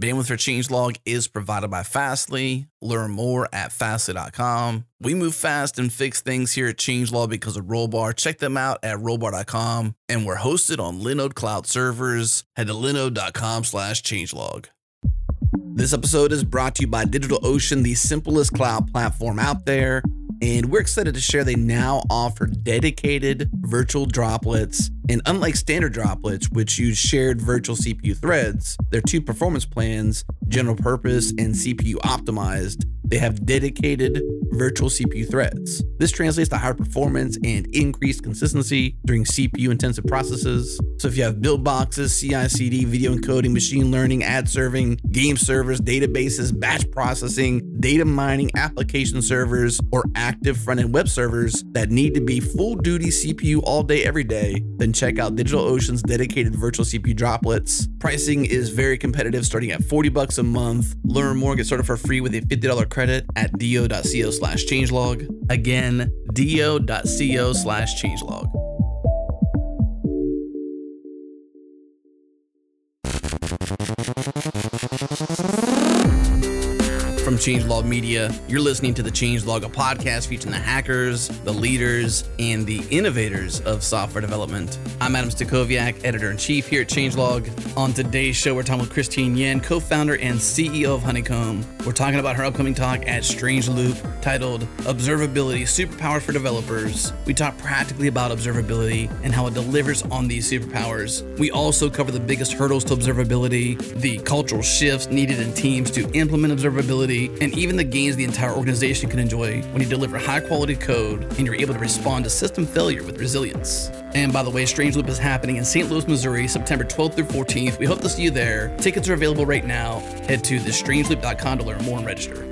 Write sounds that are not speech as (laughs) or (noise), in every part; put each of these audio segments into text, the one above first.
Bandwidth for Changelog is provided by Fastly. Learn more at fastly.com. We move fast and fix things here at Changelog because of Rollbar. Check them out at rollbar.com. And we're hosted on Linode Cloud servers. Head to linode.com slash changelog. This episode is brought to you by DigitalOcean, the simplest cloud platform out there. And we're excited to share they now offer dedicated virtual droplets. And unlike standard droplets, which use shared virtual CPU threads, their two performance plans, general purpose and CPU optimized, they have dedicated virtual CPU threads. This translates to higher performance and increased consistency during CPU intensive processes. So if you have build boxes, CI CD, video encoding, machine learning, ad serving, game servers, databases, batch processing, data mining, application servers, or active front end web servers that need to be full duty CPU all day, every day, then check out DigitalOcean's dedicated virtual CPU droplets. Pricing is very competitive, starting at 40 bucks a month. Learn more, get started for free with a $50 credit at do.co slash changelog. Again, do.co slash changelog. From Changelog Media, you're listening to the Changelog, a podcast featuring the hackers, the leaders, and the innovators of software development. I'm Adam Stacoviak, editor in chief here at Changelog. On today's show, we're talking with Christine Yen, co founder and CEO of Honeycomb. We're talking about her upcoming talk at Strange Loop titled Observability Superpowers for Developers. We talk practically about observability and how it delivers on these superpowers. We also cover the biggest hurdles to observability, the cultural shifts needed in teams to implement observability, and even the gains the entire organization can enjoy when you deliver high quality code and you're able to respond to system failure with resilience. And by the way, Strange Loop is happening in St. Louis, Missouri, September 12th through 14th. We hope to see you there. Tickets are available right now. Head to thestrangeloop.com to learn more and register.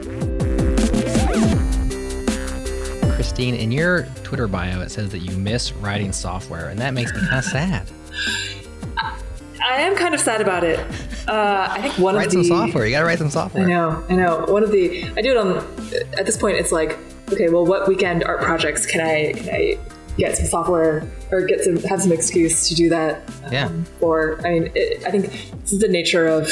Christine, in your Twitter bio, it says that you miss writing software, and that makes me kind of sad. I am kind of sad about it. Uh, I think one write of the some software. You got to write some software. I know, I know. One of the I do it on. At this point, it's like, okay, well, what weekend art projects can I can I get some software or get some have some excuse to do that? Yeah. Or I mean, it, I think this is the nature of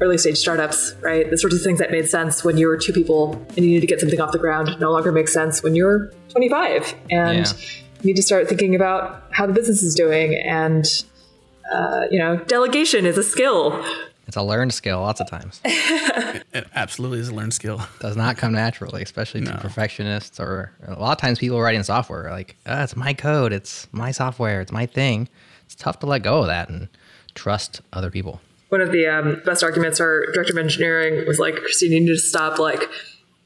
early stage startups, right? The sorts of things that made sense when you were two people and you needed to get something off the ground no longer make sense when you're 25 and Yeah. you need to start thinking about how the business is doing and. Uh, you know, delegation is a skill. It's a learned skill lots of times. (laughs) It absolutely is a learned skill. does not come naturally, especially to perfectionists or a lot of times people writing software are like, ah, it's my code, it's my software, it's my thing. It's tough to let go of that and trust other people. one of the um, best arguments our director of engineering was like, Christine, you need to stop like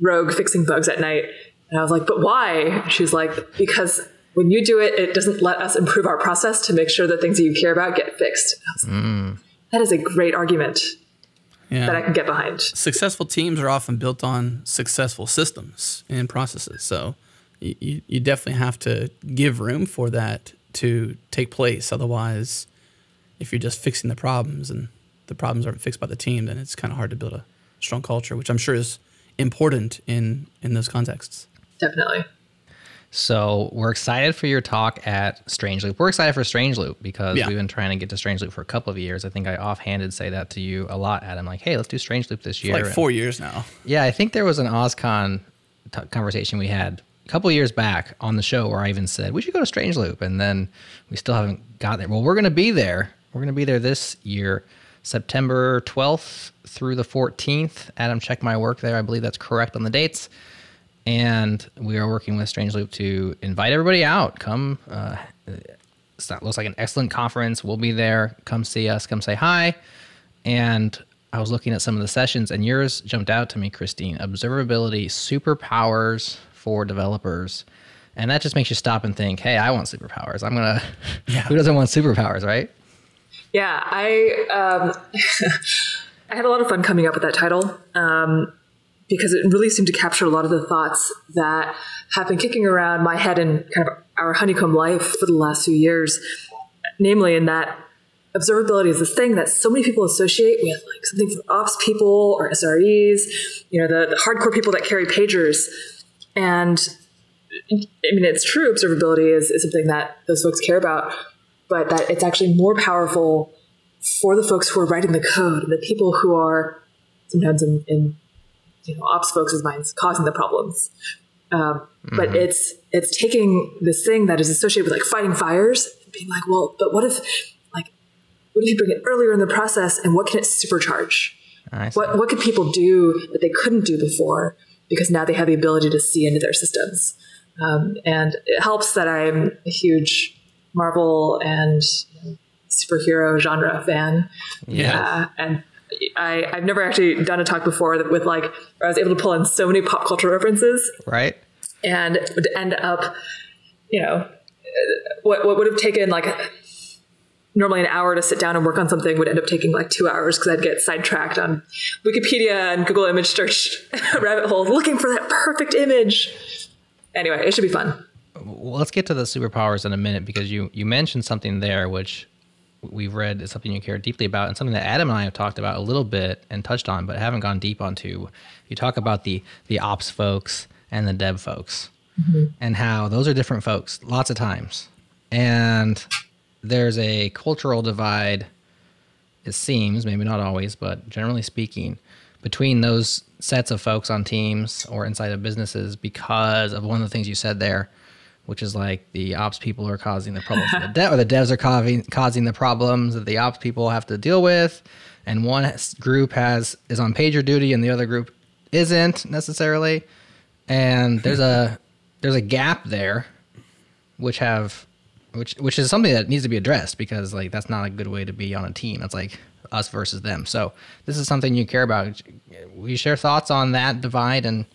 rogue fixing bugs at night. And I was like, but why? She was like, because when you do it, it doesn't let us (laughs) improve our process to make sure that things that you care about get fixed. I was like, That is a great argument Yeah. that I can get behind. successful teams are often built on successful systems and processes. So you, you, you definitely have to give room for that to take place. Otherwise, if you're just fixing the problems and the problems aren't fixed by the team, then it's kind of hard to build a strong culture, which I'm sure is important in in those contexts. Definitely. So we're excited for your talk at Strange Loop. We're excited for Strange Loop because Yeah. we've been trying to get to Strange Loop for a couple of years. I think I offhanded say that to you a lot, Adam. Like, hey, let's do Strange Loop this year. Like four years now. Yeah, I think there was an OSCON t- conversation we had a couple years back on the show where I even said we should go to Strange Loop, and then we still haven't got there. Well, we're going to be there. We're going to be there this year, September 12th through the 14th. Adam, check my work there. I believe that's correct on the dates. And we are working with Strange Loop to invite everybody out. Come. Uh, it's not, looks like an excellent conference. We'll be there. Come see us. Come say hi. And I was looking at some of the sessions, and yours jumped out to me, Christine. Observability superpowers for developers. And that just makes you stop and think, hey, I want superpowers. I'm going (laughs) to, Yeah. who doesn't want superpowers, right? Yeah, I um, (laughs) I had a lot of fun coming up with that title um, because it really seemed to capture a lot of the thoughts that have been kicking around my head and kind of our honeycomb life for the last few years. Namely, in that observability is this thing that so many people associate with like something for ops people or SREs, you know, the, the hardcore people that carry pagers. And I mean, it's true, observability is, is something that those folks care about, but that it's actually more powerful for the folks who are writing the code and the people who are sometimes in, in you know ops folks' minds causing the problems. Um, mm-hmm. But it's it's taking this thing that is associated with like fighting fires, and being like, well, but what if like what if you bring it earlier in the process, and what can it supercharge? What what could people do that they couldn't do before because now they have the ability to see into their systems? Um, and it helps that I'm a huge Marvel and you know, superhero genre fan. Yeah, uh, and I, I've never actually done a talk before with like where I was able to pull in so many pop culture references. Right. And would end up, you know, what what would have taken like normally an hour to sit down and work on something would end up taking like two hours because I'd get sidetracked on Wikipedia and Google image search (laughs) rabbit holes looking for that perfect image. Anyway, it should be fun. Well, let's get to the superpowers in a minute because you you mentioned something there which we've read is something you care deeply about and something that Adam and I have talked about a little bit and touched on, but haven't gone deep onto. You talk about the the ops folks and the dev folks mm-hmm. and how those are different folks lots of times. And there's a cultural divide, it seems, maybe not always, but generally speaking, between those sets of folks on teams or inside of businesses because of one of the things you said there which is like the ops people are causing the problems the dev, or the devs are causing causing the problems that the ops people have to deal with. And one group has is on pager duty and the other group isn't necessarily. And there's a there's a gap there which have which which is something that needs to be addressed because like that's not a good way to be on a team. That's like us versus them. So this is something you care about. We share thoughts on that divide and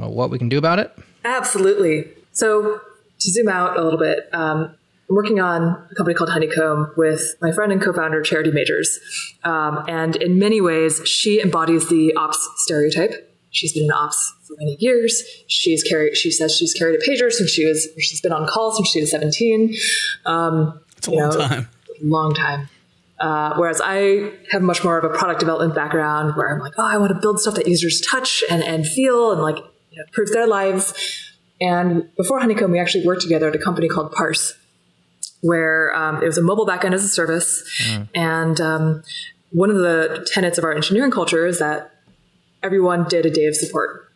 uh, what we can do about it? Absolutely. So to zoom out a little bit, um, I'm working on a company called Honeycomb with my friend and co-founder Charity Majors, um, and in many ways, she embodies the ops stereotype. She's been in ops for many years. She's carried. She says she's carried a pager since she was. She's been on call since she was 17. Um, it's a long know, time. Long time. Uh, whereas I have much more of a product development background, where I'm like, oh, I want to build stuff that users touch and and feel and like you know, improve their lives. And before Honeycomb, we actually worked together at a company called Parse, where um, it was a mobile backend as a service. Mm. And um, one of the tenets of our engineering culture is that everyone did a day of support.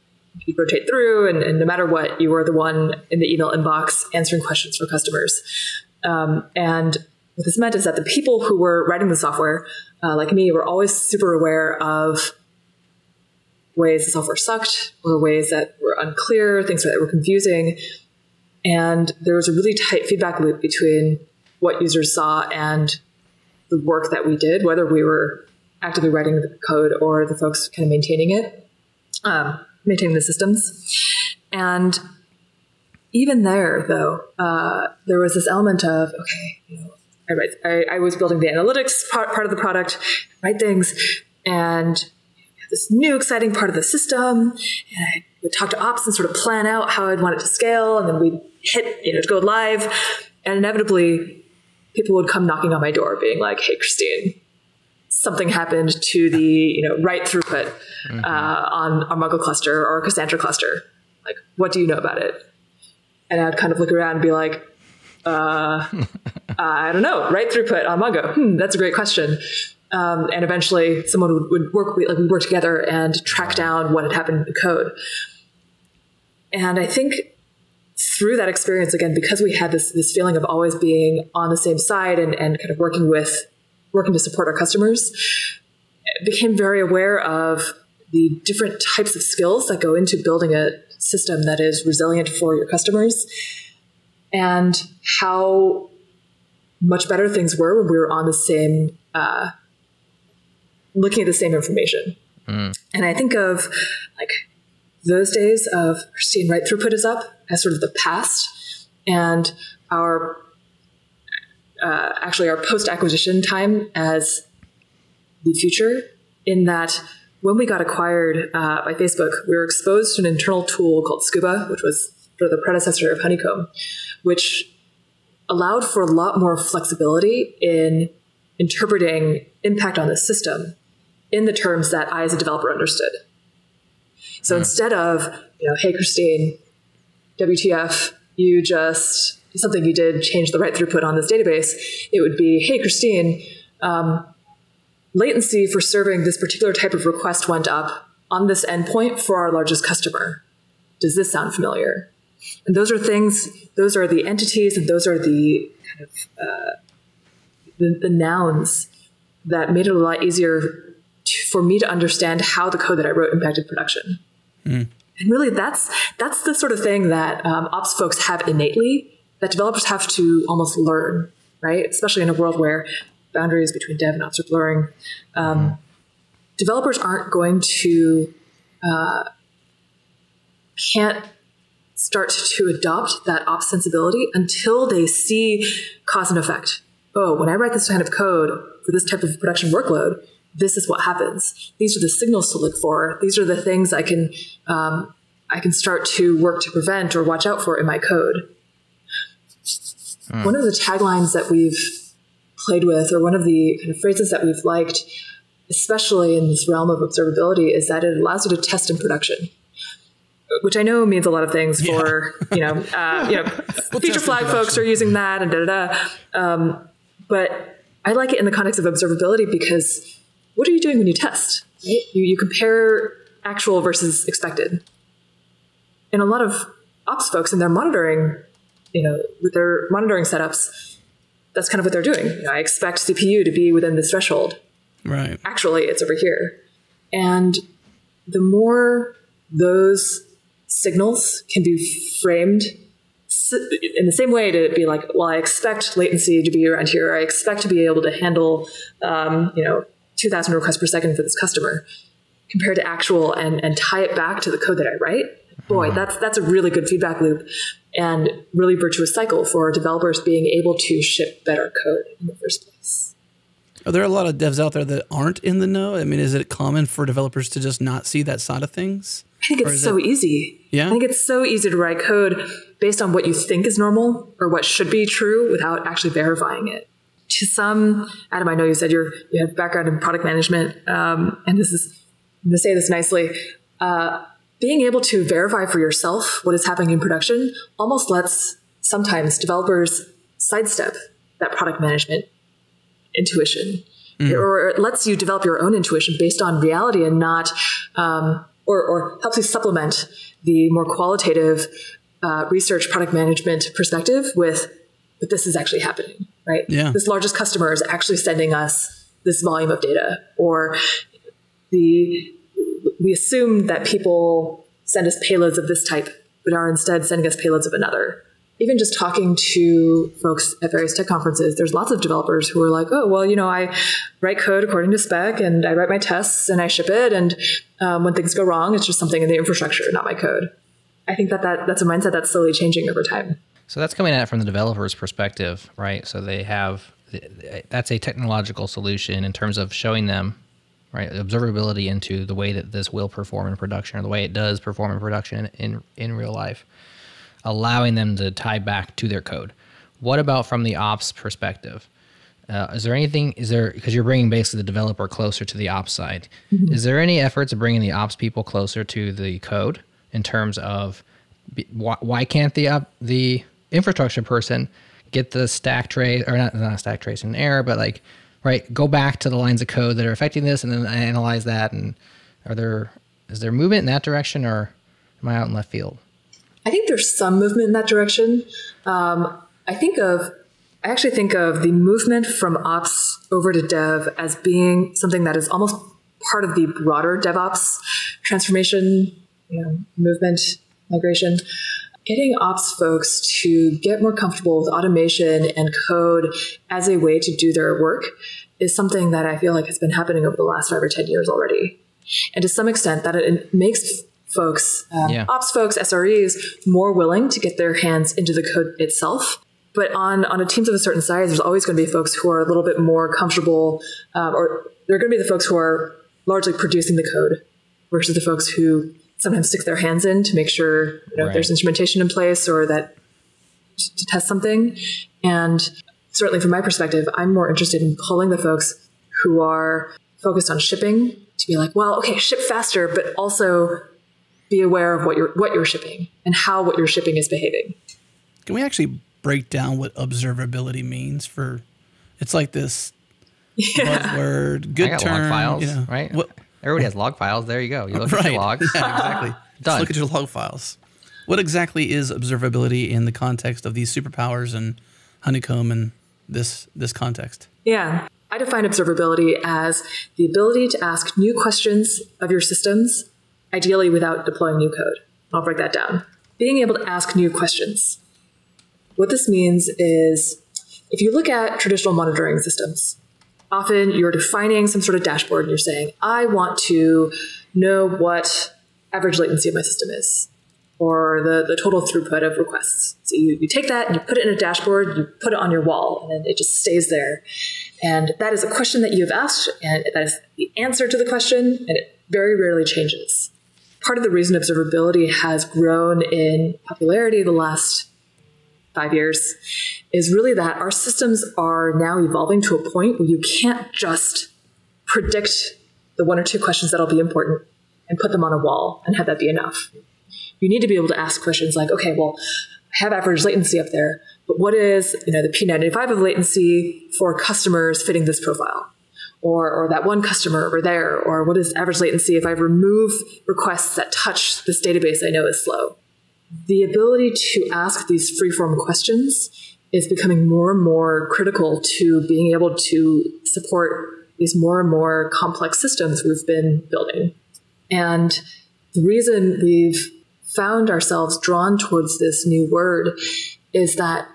You'd rotate through, and, and no matter what, you were the one in the email inbox answering questions for customers. Um, and what this meant is that the people who were writing the software, uh, like me, were always super aware of ways the software sucked or ways that were unclear, things that were confusing. And there was a really tight feedback loop between what users saw and the work that we did, whether we were actively writing the code or the folks kind of maintaining it, um, maintaining the systems. And even there, though, uh, there was this element of, okay, you know, I, write, I, I was building the analytics part, part of the product, write things, and this new exciting part of the system. And I would talk to ops and sort of plan out how I'd want it to scale. And then we'd hit, you know, to go live. And inevitably, people would come knocking on my door being like, hey, Christine, something happened to the, you know, write throughput mm-hmm. uh, on our Mongo cluster or Cassandra cluster. Like, what do you know about it? And I'd kind of look around and be like, uh, (laughs) I don't know, write throughput on Mongo. Hmm, that's a great question. Um, and eventually someone would, would work, like we work together and track down what had happened in the code. And I think through that experience, again, because we had this, this feeling of always being on the same side and, and kind of working with, working to support our customers, became very aware of the different types of skills that go into building a system that is resilient for your customers and how much better things were when we were on the same uh, looking at the same information. Mm. And I think of like those days of seeing write throughput is up as sort of the past, and our uh, actually our post acquisition time as the future. In that, when we got acquired uh, by Facebook, we were exposed to an internal tool called Scuba, which was sort of the predecessor of Honeycomb, which allowed for a lot more flexibility in interpreting impact on the system in the terms that I, as a developer, understood. So mm. instead of, you know, hey, Christine, WTF, you just something you did change the write throughput on this database, it would be, hey, Christine, um, latency for serving this particular type of request went up on this endpoint for our largest customer. Does this sound familiar? And those are things, those are the entities, and those are the kind of uh, the, the nouns that made it a lot easier for me to understand how the code that I wrote impacted production. Mm. And really, that's that's the sort of thing that um, ops folks have innately that developers have to almost learn, right? Especially in a world where boundaries between dev and ops are blurring. Um, developers aren't going to uh, can't start to adopt that ops sensibility until they see cause and effect. Oh, when I write this kind of code for this type of production workload, this is what happens. These are the signals to look for. These are the things I can um, I can start to work to prevent or watch out for in my code. Mm. One of the taglines that we've played with, or one of the kind of phrases that we've liked, especially in this realm of observability, is that it allows you to test in production. Which I know means a lot of things for yeah. you know uh, you know (laughs) we'll feature flag folks are using that and da da da. Um, but I like it in the context of observability because what are you doing when you test? Right? You, you compare actual versus expected. And a lot of ops folks in their monitoring, you know, with their monitoring setups, that's kind of what they're doing. You know, I expect CPU to be within this threshold. Right. Actually, it's over here. And the more those signals can be framed in the same way to be like, well, I expect latency to be around here. I expect to be able to handle, um, you know, 2,000 requests per second for this customer compared to actual and, and tie it back to the code that I write. Boy, uh-huh. that's, that's a really good feedback loop and really virtuous cycle for developers being able to ship better code in the first place. Are there a lot of devs out there that aren't in the know? I mean, is it common for developers to just not see that side of things? I think it's so it, easy. Yeah. I think it's so easy to write code based on what you think is normal or what should be true without actually verifying it. To some, Adam, I know you said you're you have background in product management, um, and this is I'm going to say this nicely. Uh, being able to verify for yourself what is happening in production almost lets sometimes developers sidestep that product management intuition, mm. or it lets you develop your own intuition based on reality and not, um, or, or helps you supplement the more qualitative uh, research product management perspective with, but this is actually happening, right? Yeah. This largest customer is actually sending us this volume of data, or the we assume that people send us payloads of this type, but are instead sending us payloads of another. Even just talking to folks at various tech conferences, there's lots of developers who are like, oh, well, you know, I write code according to spec and I write my tests and I ship it. And um, when things go wrong, it's just something in the infrastructure, not my code. I think that, that that's a mindset that's slowly changing over time. So that's coming at it from the developer's perspective, right? So they have that's a technological solution in terms of showing them right observability into the way that this will perform in production or the way it does perform in production in in real life allowing them to tie back to their code what about from the ops perspective uh, is there anything is there because you're bringing basically the developer closer to the ops side mm-hmm. is there any efforts of bringing the ops people closer to the code in terms of why, why can't the uh, the infrastructure person get the stack trace or not not stack trace in error but like right go back to the lines of code that are affecting this and then analyze that and are there is there movement in that direction or am i out in left field? I think there's some movement in that direction. Um, i think of i actually think of the movement from ops over to dev as being something that is almost part of the broader devops transformation you know, movement migration getting ops folks to get more comfortable with automation and code as a way to do their work is something that I feel like has been happening over the last five or 10 years already. And to some extent, that it makes folks, um, yeah. ops folks, SREs, more willing to get their hands into the code itself. But on, on a teams of a certain size, there's always going to be folks who are a little bit more comfortable, um, or they're going to be the folks who are largely producing the code versus the folks who sometimes stick their hands in to make sure you know, right. there's instrumentation in place or that to test something. And certainly from my perspective, I'm more interested in pulling the folks who are focused on shipping to be like, well, okay, ship faster, but also be aware of what you're what you're shipping and how what you're shipping is behaving. Can we actually break down what observability means for it's like this (laughs) buzzword, I good got term. log files, you know. right? What, Everybody has log files. There you go. You look at your logs. (laughs) Yeah, exactly. Just look at your log files. What exactly is observability in the context of these superpowers and honeycomb and this this context? Yeah. I define observability as the ability to ask new questions of your systems, ideally without deploying new code. I'll break that down. Being able to ask new questions. What this means is if you look at traditional monitoring systems, often you're defining some sort of dashboard and you're saying, I want to know what average latency of my system is or the, the total throughput of requests. So you, you take that and you put it in a dashboard, you put it on your wall, and then it just stays there. And that is a question that you've asked, and that is the answer to the question, and it very rarely changes. Part of the reason observability has grown in popularity the last five years is really that our systems are now evolving to a point where you can't just predict the one or two questions that'll be important and put them on a wall and have that be enough. You need to be able to ask questions like, okay, well, I have average latency up there, but what is you know the P95 of latency for customers fitting this profile? Or, or that one customer over there, or what is average latency if I remove requests that touch this database I know is slow? The ability to ask these freeform questions is becoming more and more critical to being able to support these more and more complex systems we've been building. And the reason we've found ourselves drawn towards this new word is that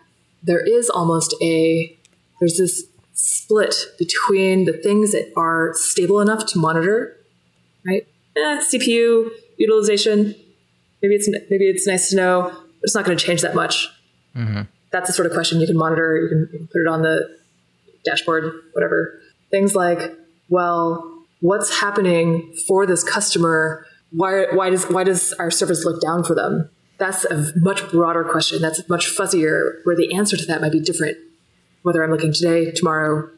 there is almost a there's this split between the things that are stable enough to monitor, right? Eh, CPU utilization, maybe it's maybe it's nice to know, but it's not going to change that much. Mm-hmm. That's the sort of question you can monitor. You can, you can put it on the dashboard, whatever. Things like, well, what's happening for this customer? Why why does why does our service look down for them? That's a much broader question. That's much fuzzier, where the answer to that might be different, whether I'm looking today, tomorrow,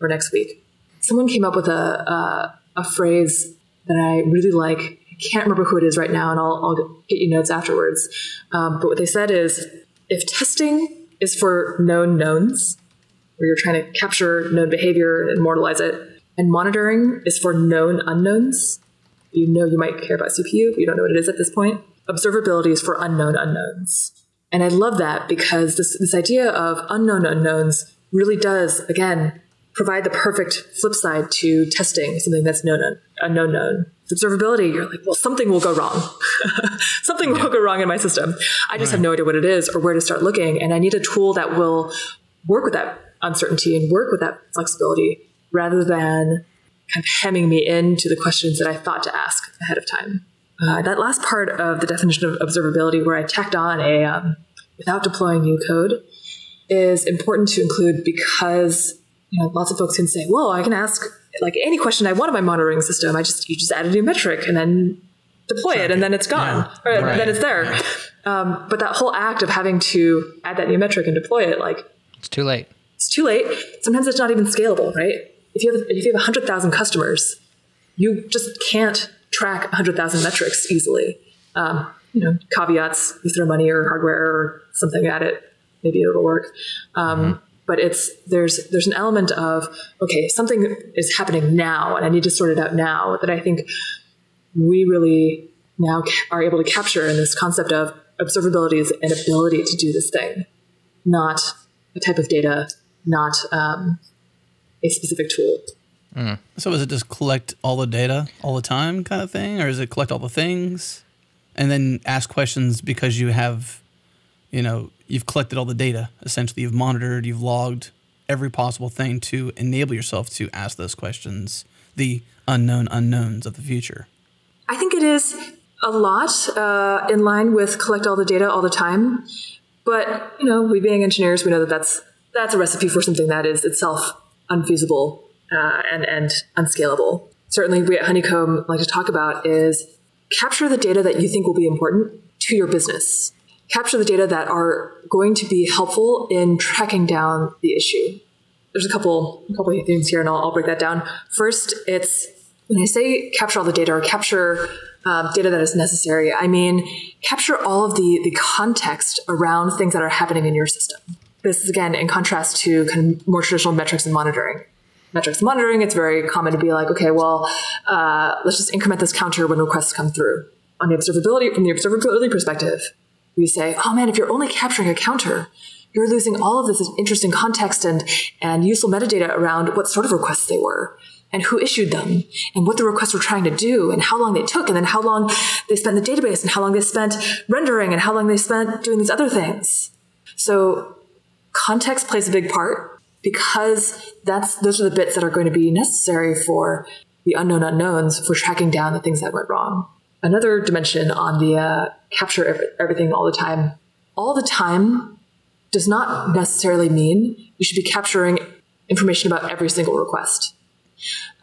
or next week. Someone came up with a a, a phrase that I really like can't remember who it is right now, and I'll, I'll get you notes afterwards. Um, but what they said is if testing is for known knowns, where you're trying to capture known behavior and immortalize it, and monitoring is for known unknowns, you know you might care about CPU, but you don't know what it is at this point. Observability is for unknown unknowns. And I love that because this, this idea of unknown unknowns really does, again, provide the perfect flip side to testing something that's known unknown known. Observability, you're like, well, something will go wrong. (laughs) something will go wrong in my system. I just have no idea what it is or where to start looking. And I need a tool that will work with that uncertainty and work with that flexibility rather than kind of hemming me into the questions that I thought to ask ahead of time. Uh, that last part of the definition of observability, where I tacked on a um, without deploying new code, is important to include because you know lots of folks can say, "Well, I can ask like any question I want of my monitoring system. I just you just add a new metric and then deploy it, and then it's gone, or Right. then it's there." Um, but that whole act of having to add that new metric and deploy it, like It's too late. it's too late. Sometimes it's not even scalable, right? If you have if you have hundred thousand customers, you just can't track hundred thousand metrics easily. Um, you know, caveats: you throw money or hardware or something at it, maybe it'll work. Um, But it's there's there's an element of okay, something is happening now, and I need to sort it out now. That I think we really now are able to capture in this concept of observability is an ability to do this thing, not a type of data, not um, a specific tool. So is it just collect all the data all the time kind of thing, or is it collect all the things and then ask questions because you have, you know, you've collected all the data. Essentially, you've monitored, you've logged every possible thing to enable yourself to ask those questions, the unknown unknowns of the future. I think it is a lot uh, in line with collect all the data all the time. But you know, we being engineers, we know that that's that's a recipe for something that is itself unfeasible uh, and and unscalable. Certainly, we at Honeycomb like to talk about is capture the data that you think will be important to your business. Capture the data that are going to be helpful in tracking down the issue. There's a couple couple things here, and I'll, I'll break that down. First, it's when I say capture all the data or capture um, data that is necessary, I mean capture all of the the context around things that are happening in your system. This is again in contrast to kind of more traditional metrics and monitoring. metrics monitoring, it's very common to be like, okay, well, uh, let's just increment this counter when requests come through. On the observability, from the observability perspective, we say, oh man, if you're only capturing a counter, you're losing all of this interesting context and, and useful metadata around what sort of requests they were and who issued them and what the requests were trying to do and how long they took and then how long they spent in the database and how long they spent rendering and how long they spent doing these other things. So context plays a big part because that's those are the bits that are going to be necessary for the unknown unknowns for tracking down the things that went wrong. Another dimension on the uh, capture everything all the time. All the time does not necessarily mean you should be capturing information about every single request.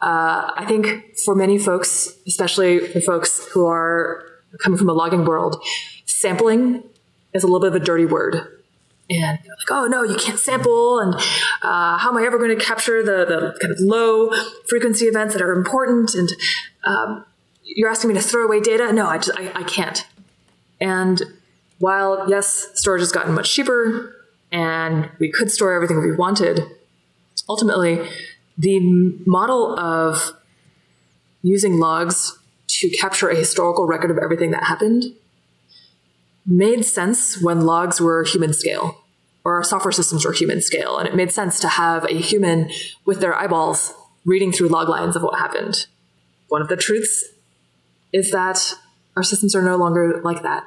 Uh, I think for many folks, especially for folks who are coming from a logging world, sampling is a little bit of a dirty word and like, oh no, you can't sample, and uh, how am I ever going to capture the the kind of low frequency events that are important? And um, you're asking me to throw away data? No, I just I, I can't. And while yes, storage has gotten much cheaper, and we could store everything we wanted, ultimately, the model of using logs to capture a historical record of everything that happened made sense when logs were human scale or our software systems were human scale. And it made sense to have a human with their eyeballs reading through log lines of what happened. One of the truths is that our systems are no longer like that.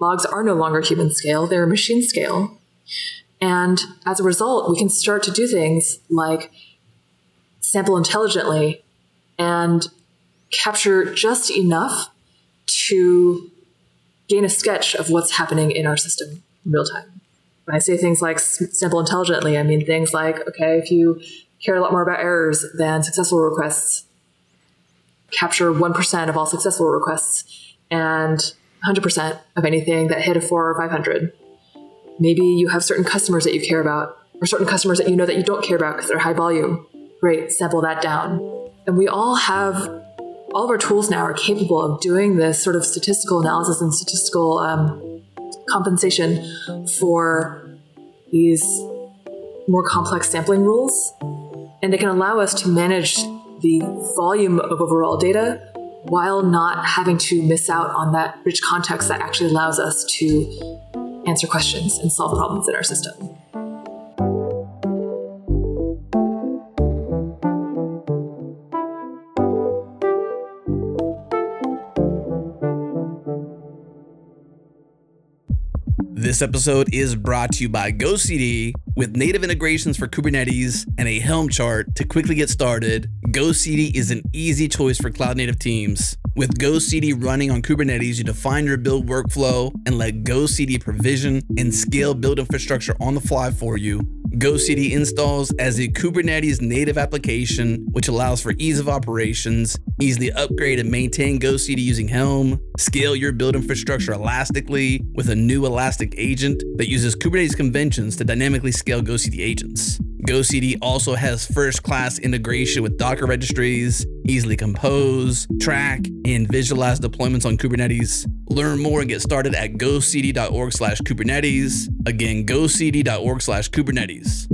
Logs are no longer human scale, they're machine scale. And as a result, we can start to do things like sample intelligently and capture just enough to gain a sketch of what's happening in our system in real time. When I say things like sample intelligently, I mean things like, okay, if you care a lot more about errors than successful requests, capture 1% of all successful requests and 100% of anything that hit a 4 or 500. Maybe you have certain customers that you care about or certain customers that you know that you don't care about because they're high volume. Great, sample that down. And we all have all of our tools now are capable of doing this sort of statistical analysis and statistical um, compensation for these more complex sampling rules. And they can allow us to manage the volume of overall data while not having to miss out on that rich context that actually allows us to answer questions and solve problems in our system. This episode is brought to you by GoCD with native integrations for Kubernetes and a Helm chart to quickly get started. GoCD is an easy choice for cloud native teams. With GoCD running on Kubernetes, you define your build workflow and let GoCD provision and scale build infrastructure on the fly for you. GoCD installs as a Kubernetes native application, which allows for ease of operations, easily upgrade and maintain GoCD using Helm, scale your build infrastructure elastically with a new Elastic agent that uses Kubernetes conventions to dynamically scale GoCD agents. GoCD also has first class integration with Docker registries, easily compose, track, and visualize deployments on Kubernetes. Learn more and get started at gocd.org slash Kubernetes. Again, gocd.org slash Kubernetes.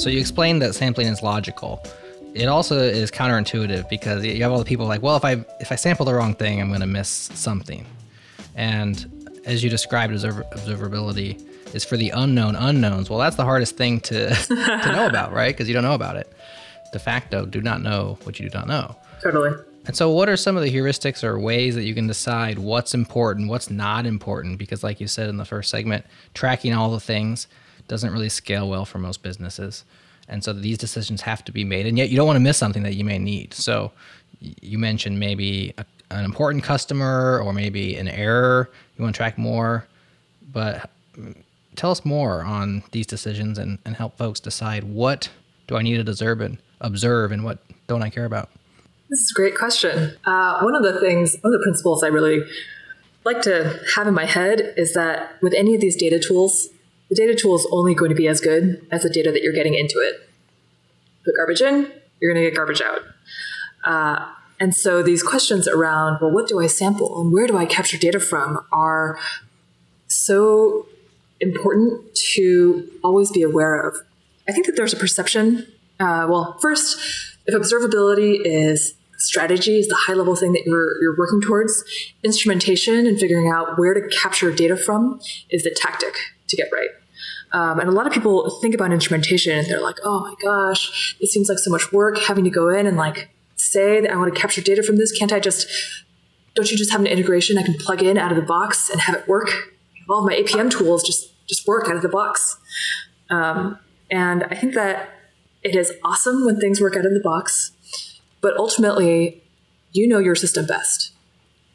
So you explained that sampling is logical it also is counterintuitive because you have all the people like, well, if I if I sample the wrong thing, I'm going to miss something. And as you described, observability is for the unknown unknowns. Well, that's the hardest thing to (laughs) to know about, right? Because you don't know about it. De facto, do not know what you do not know. Totally. And so, what are some of the heuristics or ways that you can decide what's important, what's not important? Because, like you said in the first segment, tracking all the things doesn't really scale well for most businesses. And so these decisions have to be made, and yet you don't want to miss something that you may need. So you mentioned maybe a, an important customer or maybe an error you want to track more, but tell us more on these decisions and, and help folks decide what do I need to observe and observe and what don't I care about. This is a great question. Uh, one of the things, one of the principles I really like to have in my head is that with any of these data tools, the data tool is only going to be as good as the data that you're getting into it. Put garbage in, you're going to get garbage out. Uh, and so these questions around, well, what do I sample and where do I capture data from are so important to always be aware of. I think that there's a perception. Uh, well, first, if observability is strategy is the high level thing that you're, you're working towards, instrumentation and figuring out where to capture data from is the tactic to get right. Um, and a lot of people think about instrumentation and they're like, oh my gosh, it seems like so much work having to go in and like say that I want to capture data from this. Can't I just, don't you just have an integration I can plug in out of the box and have it work? All my APM tools just, just work out of the box. Um, and I think that it is awesome when things work out of the box, but ultimately, you know your system best.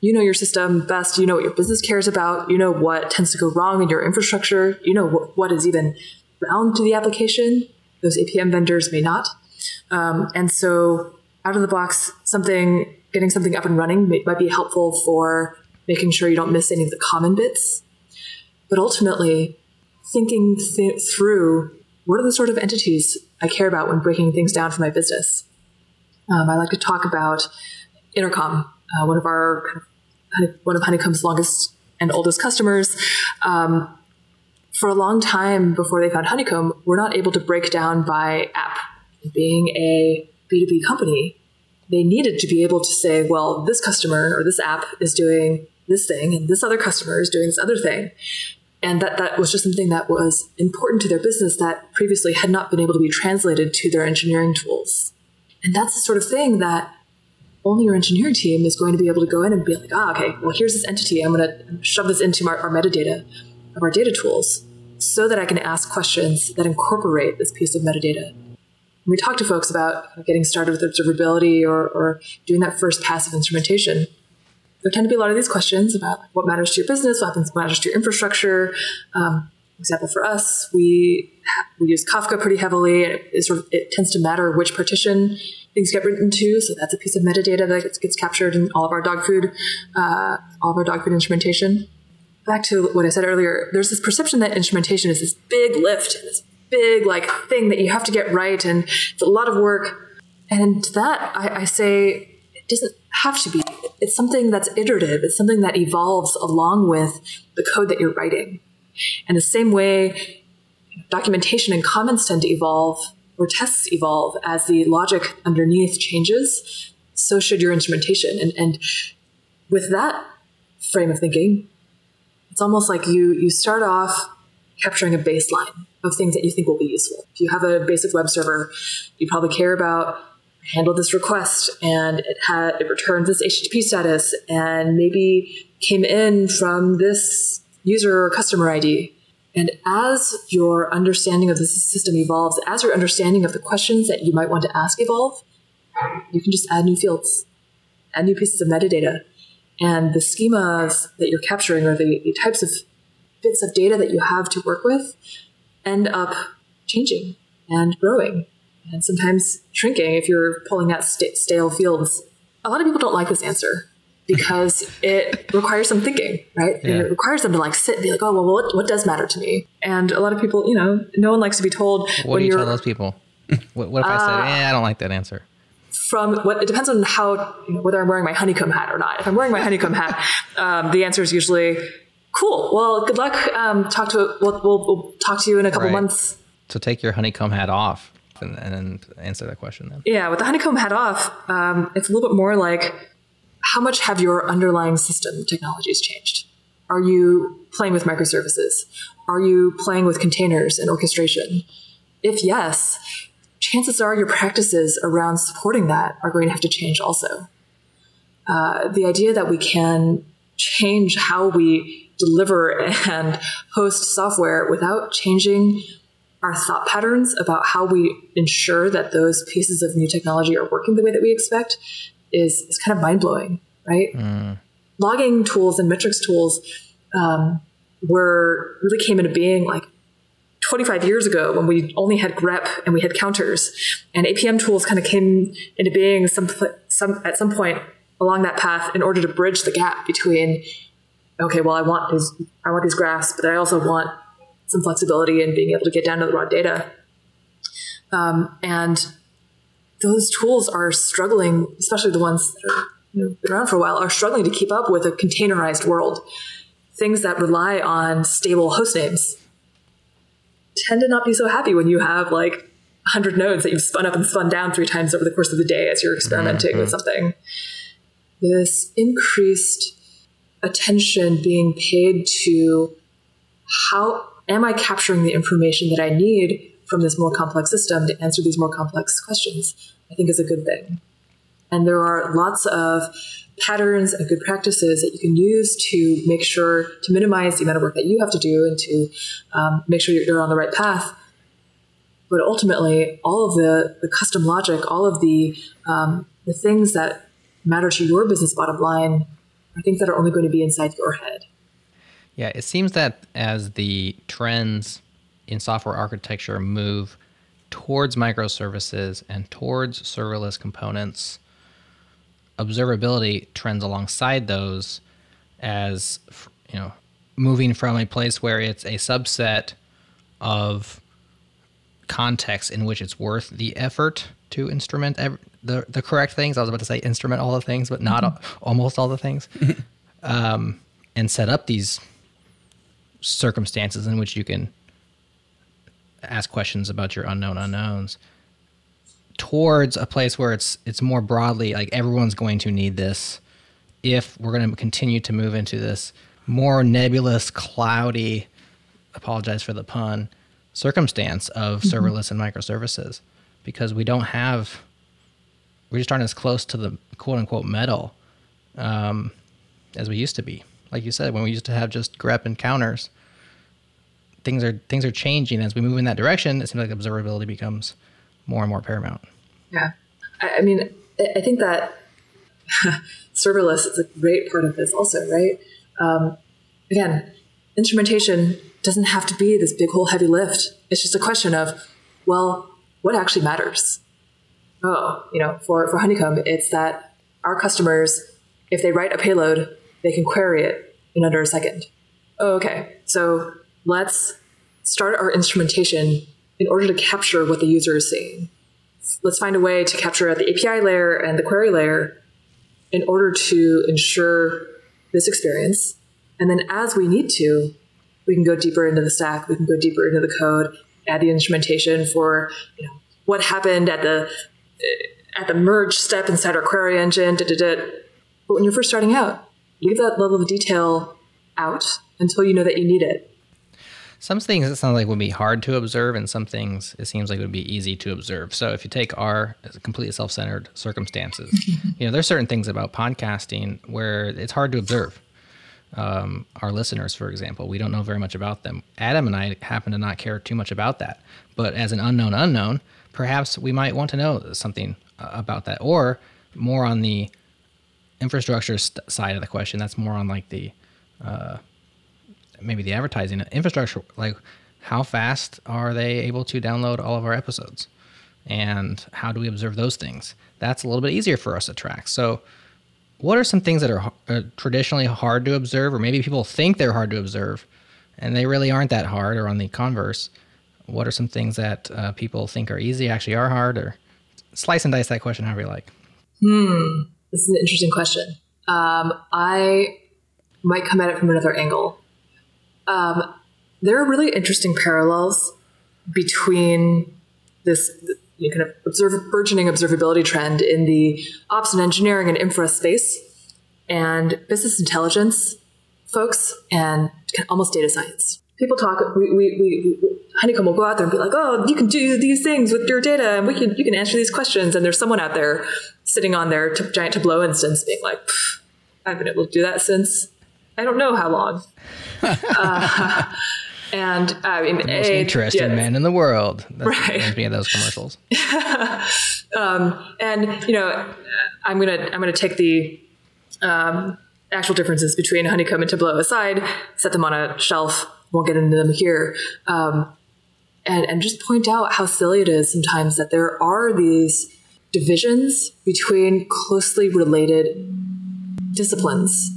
You know your system best. You know what your business cares about. You know what tends to go wrong in your infrastructure. You know what, what is even bound to the application. Those APM vendors may not. Um, and so, out of the box, something getting something up and running may, might be helpful for making sure you don't miss any of the common bits. But ultimately, thinking th- through what are the sort of entities I care about when breaking things down for my business. Um, I like to talk about Intercom, uh, one of our one of Honeycomb's longest and oldest customers. Um, for a long time before they found Honeycomb, we're not able to break down by app. Being a B2B company, they needed to be able to say, well, this customer or this app is doing this thing, and this other customer is doing this other thing and that that was just something that was important to their business that previously had not been able to be translated to their engineering tools and that's the sort of thing that only your engineering team is going to be able to go in and be like ah okay well here's this entity i'm going to shove this into our, our metadata of our data tools so that i can ask questions that incorporate this piece of metadata when we talk to folks about getting started with observability or, or doing that first passive instrumentation there tend to be a lot of these questions about what matters to your business, what happens, matters to your infrastructure. Um, example for us, we we use Kafka pretty heavily. It, sort of, it tends to matter which partition things get written to. So that's a piece of metadata that gets, gets captured in all of our dog food, uh, all of our dog food instrumentation. Back to what I said earlier, there's this perception that instrumentation is this big lift, this big like thing that you have to get right, and it's a lot of work. And to that, I, I say it doesn't have to be. It's something that's iterative. It's something that evolves along with the code that you're writing. And the same way documentation and comments tend to evolve or tests evolve as the logic underneath changes, so should your instrumentation. And, and with that frame of thinking, it's almost like you, you start off capturing a baseline of things that you think will be useful. If you have a basic web server, you probably care about handle this request and it had it returned this HTTP status and maybe came in from this user or customer ID. And as your understanding of the system evolves, as your understanding of the questions that you might want to ask evolve, you can just add new fields, add new pieces of metadata. And the schemas that you're capturing or the, the types of bits of data that you have to work with end up changing and growing and sometimes shrinking if you're pulling out st- stale fields. A lot of people don't like this answer because it requires some thinking, right? Yeah. It requires them to like sit and be like, oh, well, what, what does matter to me? And a lot of people, you know, no one likes to be told. What do you tell those people? what, what, if uh, I said, eh, I don't like that answer? From what it depends on how you know, whether I'm wearing my honeycomb hat or not. If I'm wearing my honeycomb hat, (laughs) um, the answer is usually cool. Well, good luck. Um, talk to we'll, we'll, we'll, talk to you in a couple right. months. So take your honeycomb hat off and, and answer that question then. Yeah, with the honeycomb hat off, um, it's a little bit more like how much have your underlying system technologies changed? Are you playing with microservices? Are you playing with containers and orchestration? If yes, chances are your practices around supporting that are going to have to change also. Uh, the idea that we can change how we deliver and host software without changing our thought patterns about how we ensure that those pieces of new technology are working the way that we expect is, is kind of mind blowing, right? Mm. Logging tools and metrics tools um, were really came into being like 25 years ago when we only had grep and we had counters and apm tools kind of came into being some, some at some point along that path in order to bridge the gap between okay well i want these i want these graphs but i also want some flexibility in being able to get down to the raw data. Um, and those tools are struggling, especially the ones that are you know, been around for a while, are struggling to keep up with a containerized world. Things that rely on stable host names tend to not be so happy when you have like 100 nodes that you've spun up and spun down three times over the course of the day as you're experimenting with mm-hmm. something. This increased attention being paid to how am I capturing the information that I need from this more complex system to answer these more complex questions, I think is a good thing. And there are lots of patterns and good practices that you can use to make sure to minimize the amount of work that you have to do and to um, make sure you're on the right path. But ultimately, all of the, the custom logic, all of the um, the things that matter to your business bottom line are things that are only going to be inside your head. Yeah, it seems that as the trends in software architecture move towards microservices and towards serverless components, observability trends alongside those as you know moving from a place where it's a subset of context in which it's worth the effort to instrument the the correct things. I was about to say instrument all the things, but not mm-hmm. almost all the things, um, and set up these circumstances in which you can ask questions about your unknown unknowns towards a place where it's it's more broadly like everyone's going to need this if we're going to continue to move into this more nebulous cloudy apologize for the pun circumstance of mm-hmm. serverless and microservices because we don't have we're just aren't as close to the quote unquote metal um, as we used to be like you said when we used to have just grep and counters things are things are changing as we move in that direction. It seems like observability becomes more and more paramount. Yeah, I, I mean, I think that (laughs) serverless is a great part of this, also, right? Um, again, instrumentation doesn't have to be this big whole heavy lift. It's just a question of, well, what actually matters? Oh, you know, for, for Honeycomb, it's that our customers, if they write a payload, they can query it in under a second. Oh, okay. So let's start our instrumentation in order to capture what the user is seeing. Let's find a way to capture at the API layer and the query layer in order to ensure this experience. And then as we need to, we can go deeper into the stack, we can go deeper into the code, add the instrumentation for you know, what happened at the at the merge step inside our query engine. Da, da, da. But when you're first starting out, leave that level of detail out until you know that you need it some things it sounds like would be hard to observe, and some things it seems like would be easy to observe. So if you take our completely self-centered circumstances, (laughs) you know, there's certain things about podcasting where it's hard to observe. Um, our listeners, for example, we don't know very much about them. Adam and I happen to not care too much about that, but as an unknown unknown, perhaps we might want to know something uh, about that, or more on the infrastructure st- side of the question. That's more on like the uh, maybe the advertising infrastructure, like how fast are they able to download all of our episodes? And how do we observe those things? That's a little bit easier for us to track. So, what are some things that are uh, traditionally hard to observe, or maybe people think they're hard to observe, and they really aren't that hard, or on the converse? What are some things that uh, people think are easy actually are hard, or slice and dice that question however you like? Hmm, this is an interesting question. Um, I might come at it from another angle. Um, there are really interesting parallels between this you kind of observe, burgeoning observability trend in the ops and engineering and infra space and business intelligence folks and almost data science. People talk, we, we, we, Honeycomb will go out there and be like, oh, you can do these things with your data and we can, you can answer these questions. And there's someone out there sitting on their t- giant Tableau instance being like, I've been able to do that since I don't know how long. (laughs) uh, and I mean, the most a, interesting yeah, man in the world. That's right. Me of those commercials. (laughs) um, and you know, I'm gonna I'm gonna take the um, actual differences between honeycomb and tableau aside, set them on a shelf. Won't get into them here. Um, and, and just point out how silly it is sometimes that there are these divisions between closely related disciplines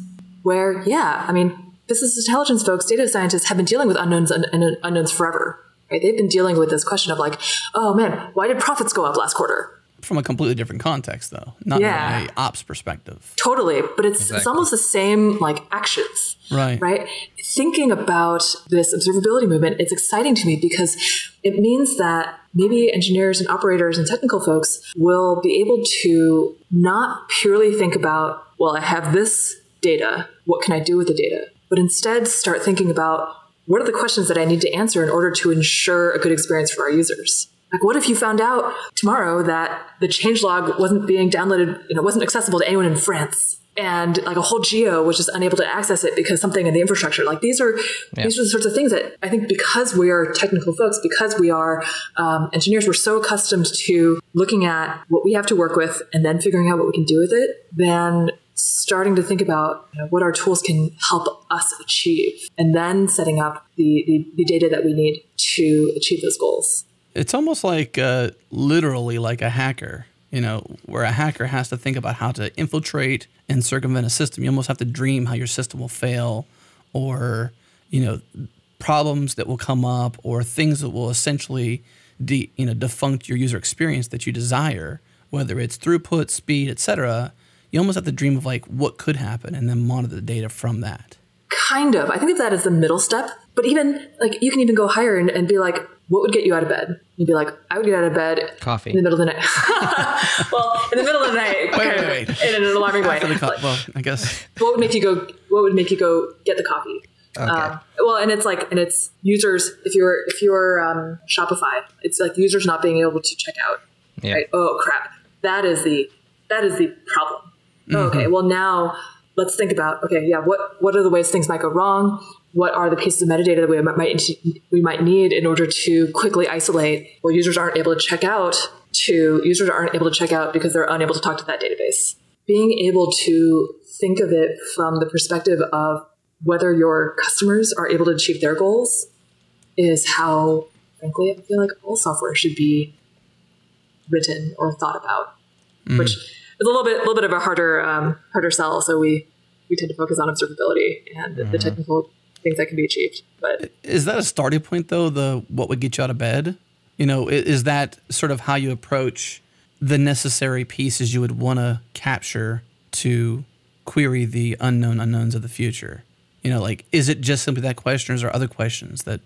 where, yeah, I mean, business intelligence folks, data scientists have been dealing with unknowns and unknowns forever. Right? They've been dealing with this question of like, oh man, why did profits go up last quarter? from a completely different context, though, not Yeah. a ops perspective. Totally, but it's it's almost the same like actions. Right. right? Thinking about this observability movement, it's exciting to me because it means that maybe engineers and operators and technical folks will be able to not purely think about, well, I have this data, what can I do with the data? But instead start thinking about what are the questions that I need to answer in order to ensure a good experience for our users? Like, what if you found out tomorrow that the changelog wasn't being downloaded, you know, wasn't accessible to anyone in France? and like a whole geo was just unable to access it because something in the infrastructure like these are these are the sorts of things that i think because we are technical folks because we are um, engineers we're so accustomed to looking at what we have to work with and then figuring out what we can do with it then starting to think about you know, what our tools can help us achieve and then setting up the, the, the data that we need to achieve those goals It's almost like uh, literally like a hacker, you know, where a hacker has to think about how to infiltrate and circumvent a system. You almost have to dream how your system will fail or, you know, problems that will come up or things that will essentially de- you know, defunct your user experience that you desire, whether it's throughput, speed, etc. You almost have to dream of like what could happen and then monitor the data from that. kind of. I think of that as the middle step. But even like you can even go higher and, and be like what would get you out of bed? You'd be like i would get out of bed Coffee. in the middle of the night. (laughs) Well in the middle of the night. Kind of wait, wait. (laughs) in an alarming way. For the co- well, I guess. what would make you go what would make you go get the coffee? Okay. um, well and it's like and it's users if you're if you're um, shopify it's like users not being able to check out Yeah. right? Oh crap. That is the that is the problem Oh, okay mm-hmm. well now let's think about okay yeah what what are the ways things might go wrong? What are the pieces of metadata that we might, we might need in order to quickly isolate well users aren't able to check out to users aren't able to check out because they're unable to talk to that database. Being able to think of it from the perspective of whether your customers are able to achieve their goals is how frankly i feel like all software should be written or thought about which mm. Is a little bit, little bit of a harder, um, harder sell. So we we tend to focus on observability and the, the technical things that can be achieved. But Is that a starting point though? The what would get you out of bed? You know, is that sort of how you approach the necessary pieces you would want to capture to query the unknown unknowns of the future? You know, like is it just simply that question, or is there other questions that?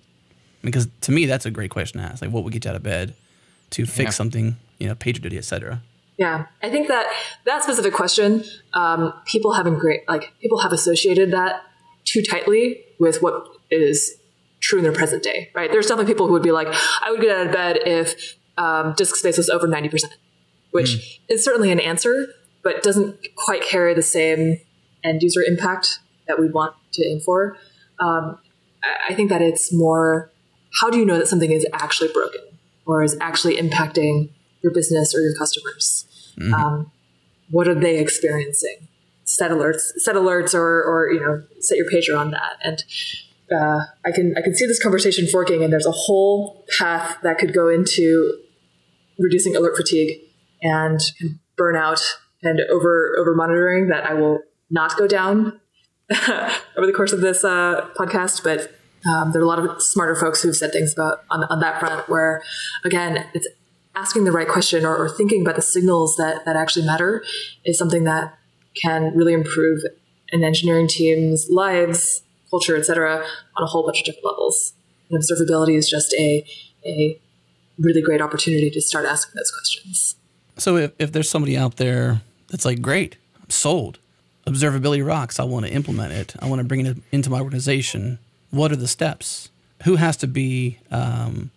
Because to me, that's a great question to ask. Like, what would get you out of bed to fix Yeah. something? You know, PagerDuty, et cetera. Yeah, I think that that specific question, um, people haven't great like people have associated that too tightly with what is true in their present day. Right? There's definitely people who would be like, I would get out of bed if um, disk space was over ninety percent, which is certainly an answer, but doesn't quite carry the same end user impact that we want to aim for. Um, I think that it's more how do you know that something is actually broken or is actually impacting your business or your customers? Um, what are they experiencing? Set alerts, set alerts, or or you know, set your pager on that. And uh, I can I can see this conversation forking, and there's a whole path that could go into reducing alert fatigue and burnout and over over monitoring that I will not go down (laughs) over the course of this uh, podcast, but um, there are a lot of smarter folks who've said things about on, on that front where, again, it's asking the right question or, or thinking about the signals that, that actually matter is something that can really improve an engineering team's lives, culture, etc., on a whole bunch of different levels. And observability is just a, a really great opportunity to start asking those questions. So if, if there's somebody out there that's like, great, I'm sold. Observability rocks. I want to implement it. I want to bring it into my organization. What are the steps? Who has to be um,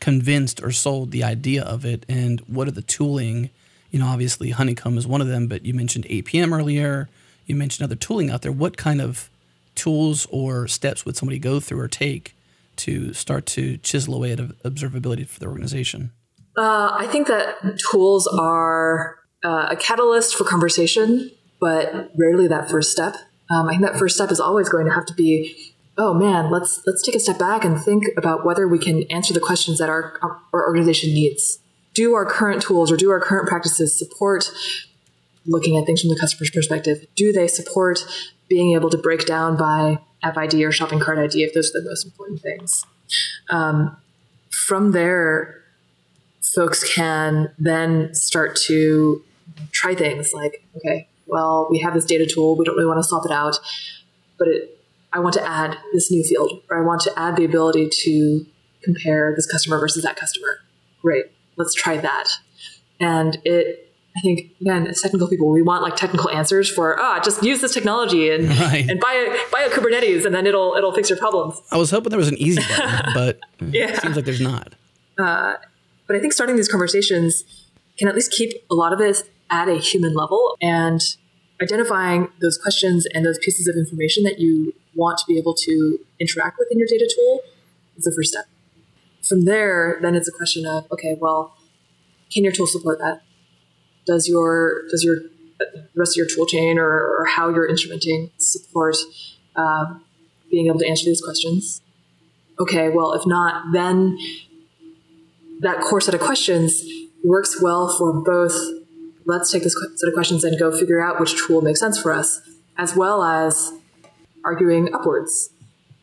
convinced or sold the idea of it? And what are the tooling? You know, obviously Honeycomb is one of them, but you mentioned APM earlier. You mentioned other tooling out there. What kind of tools or steps would somebody go through or take to start to chisel away at observability for their organization? Uh, I think that tools are uh, a catalyst for conversation, but rarely that first step. Um, I think that first step is always going to have to be, oh man, let's let's take a step back and think about whether we can answer the questions that our our organization needs. Do our current tools or do our current practices support looking at things from the customer's perspective? Do they support being able to break down by app ID or shopping cart ID if those are the most important things? Um, from there, folks can then start to try things like, okay, well, we have this data tool, we don't really want to swap it out, but it, I want to add this new field, or I want to add the ability to compare this customer versus that customer. Great, let's try that. And it I think again, as technical people, we want like technical answers for ah, just use this technology and (laughs) Right. and buy a buy a Kubernetes, and then it'll it'll fix your problems. I was hoping there was an easy (laughs) button, but Yeah. it seems like there's not. But I think starting these conversations can at least keep a lot of this at a human level and identifying those questions and those pieces of information that you want to be able to interact with in your data tool is the first step. From there, then it's a question of okay, well, can your tool support that? Does your does your rest of your tool chain or, or how you're instrumenting support um, being able to answer these questions? Okay, well, if not, then that core set of questions works well for both let's take this set of questions and go figure out which tool makes sense for us, as well as arguing upwards,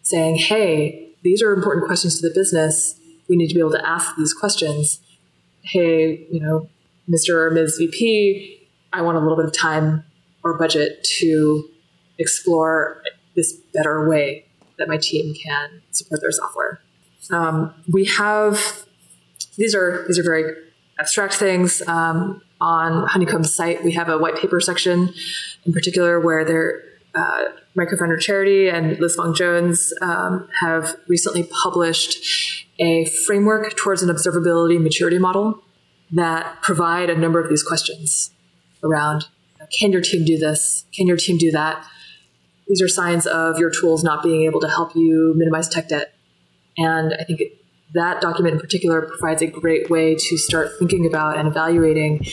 saying, hey, these are important questions to the business. We need to be able to ask these questions. Hey, you know, Mr. or Ms. VP, I want a little bit of time or budget to explore this better way that my team can support their software. Um, we have these are these are very abstract things. Um, on Honeycomb's site, we have a white paper section, in particular, where their uh, Microfounder Charity and Liz Fong Jones um, have recently published a framework towards an observability maturity model that provide a number of these questions around: Can your team do this? Can your team do that? These are signs of your tools not being able to help you minimize tech debt. And I think that document in particular provides a great way to start thinking about and evaluating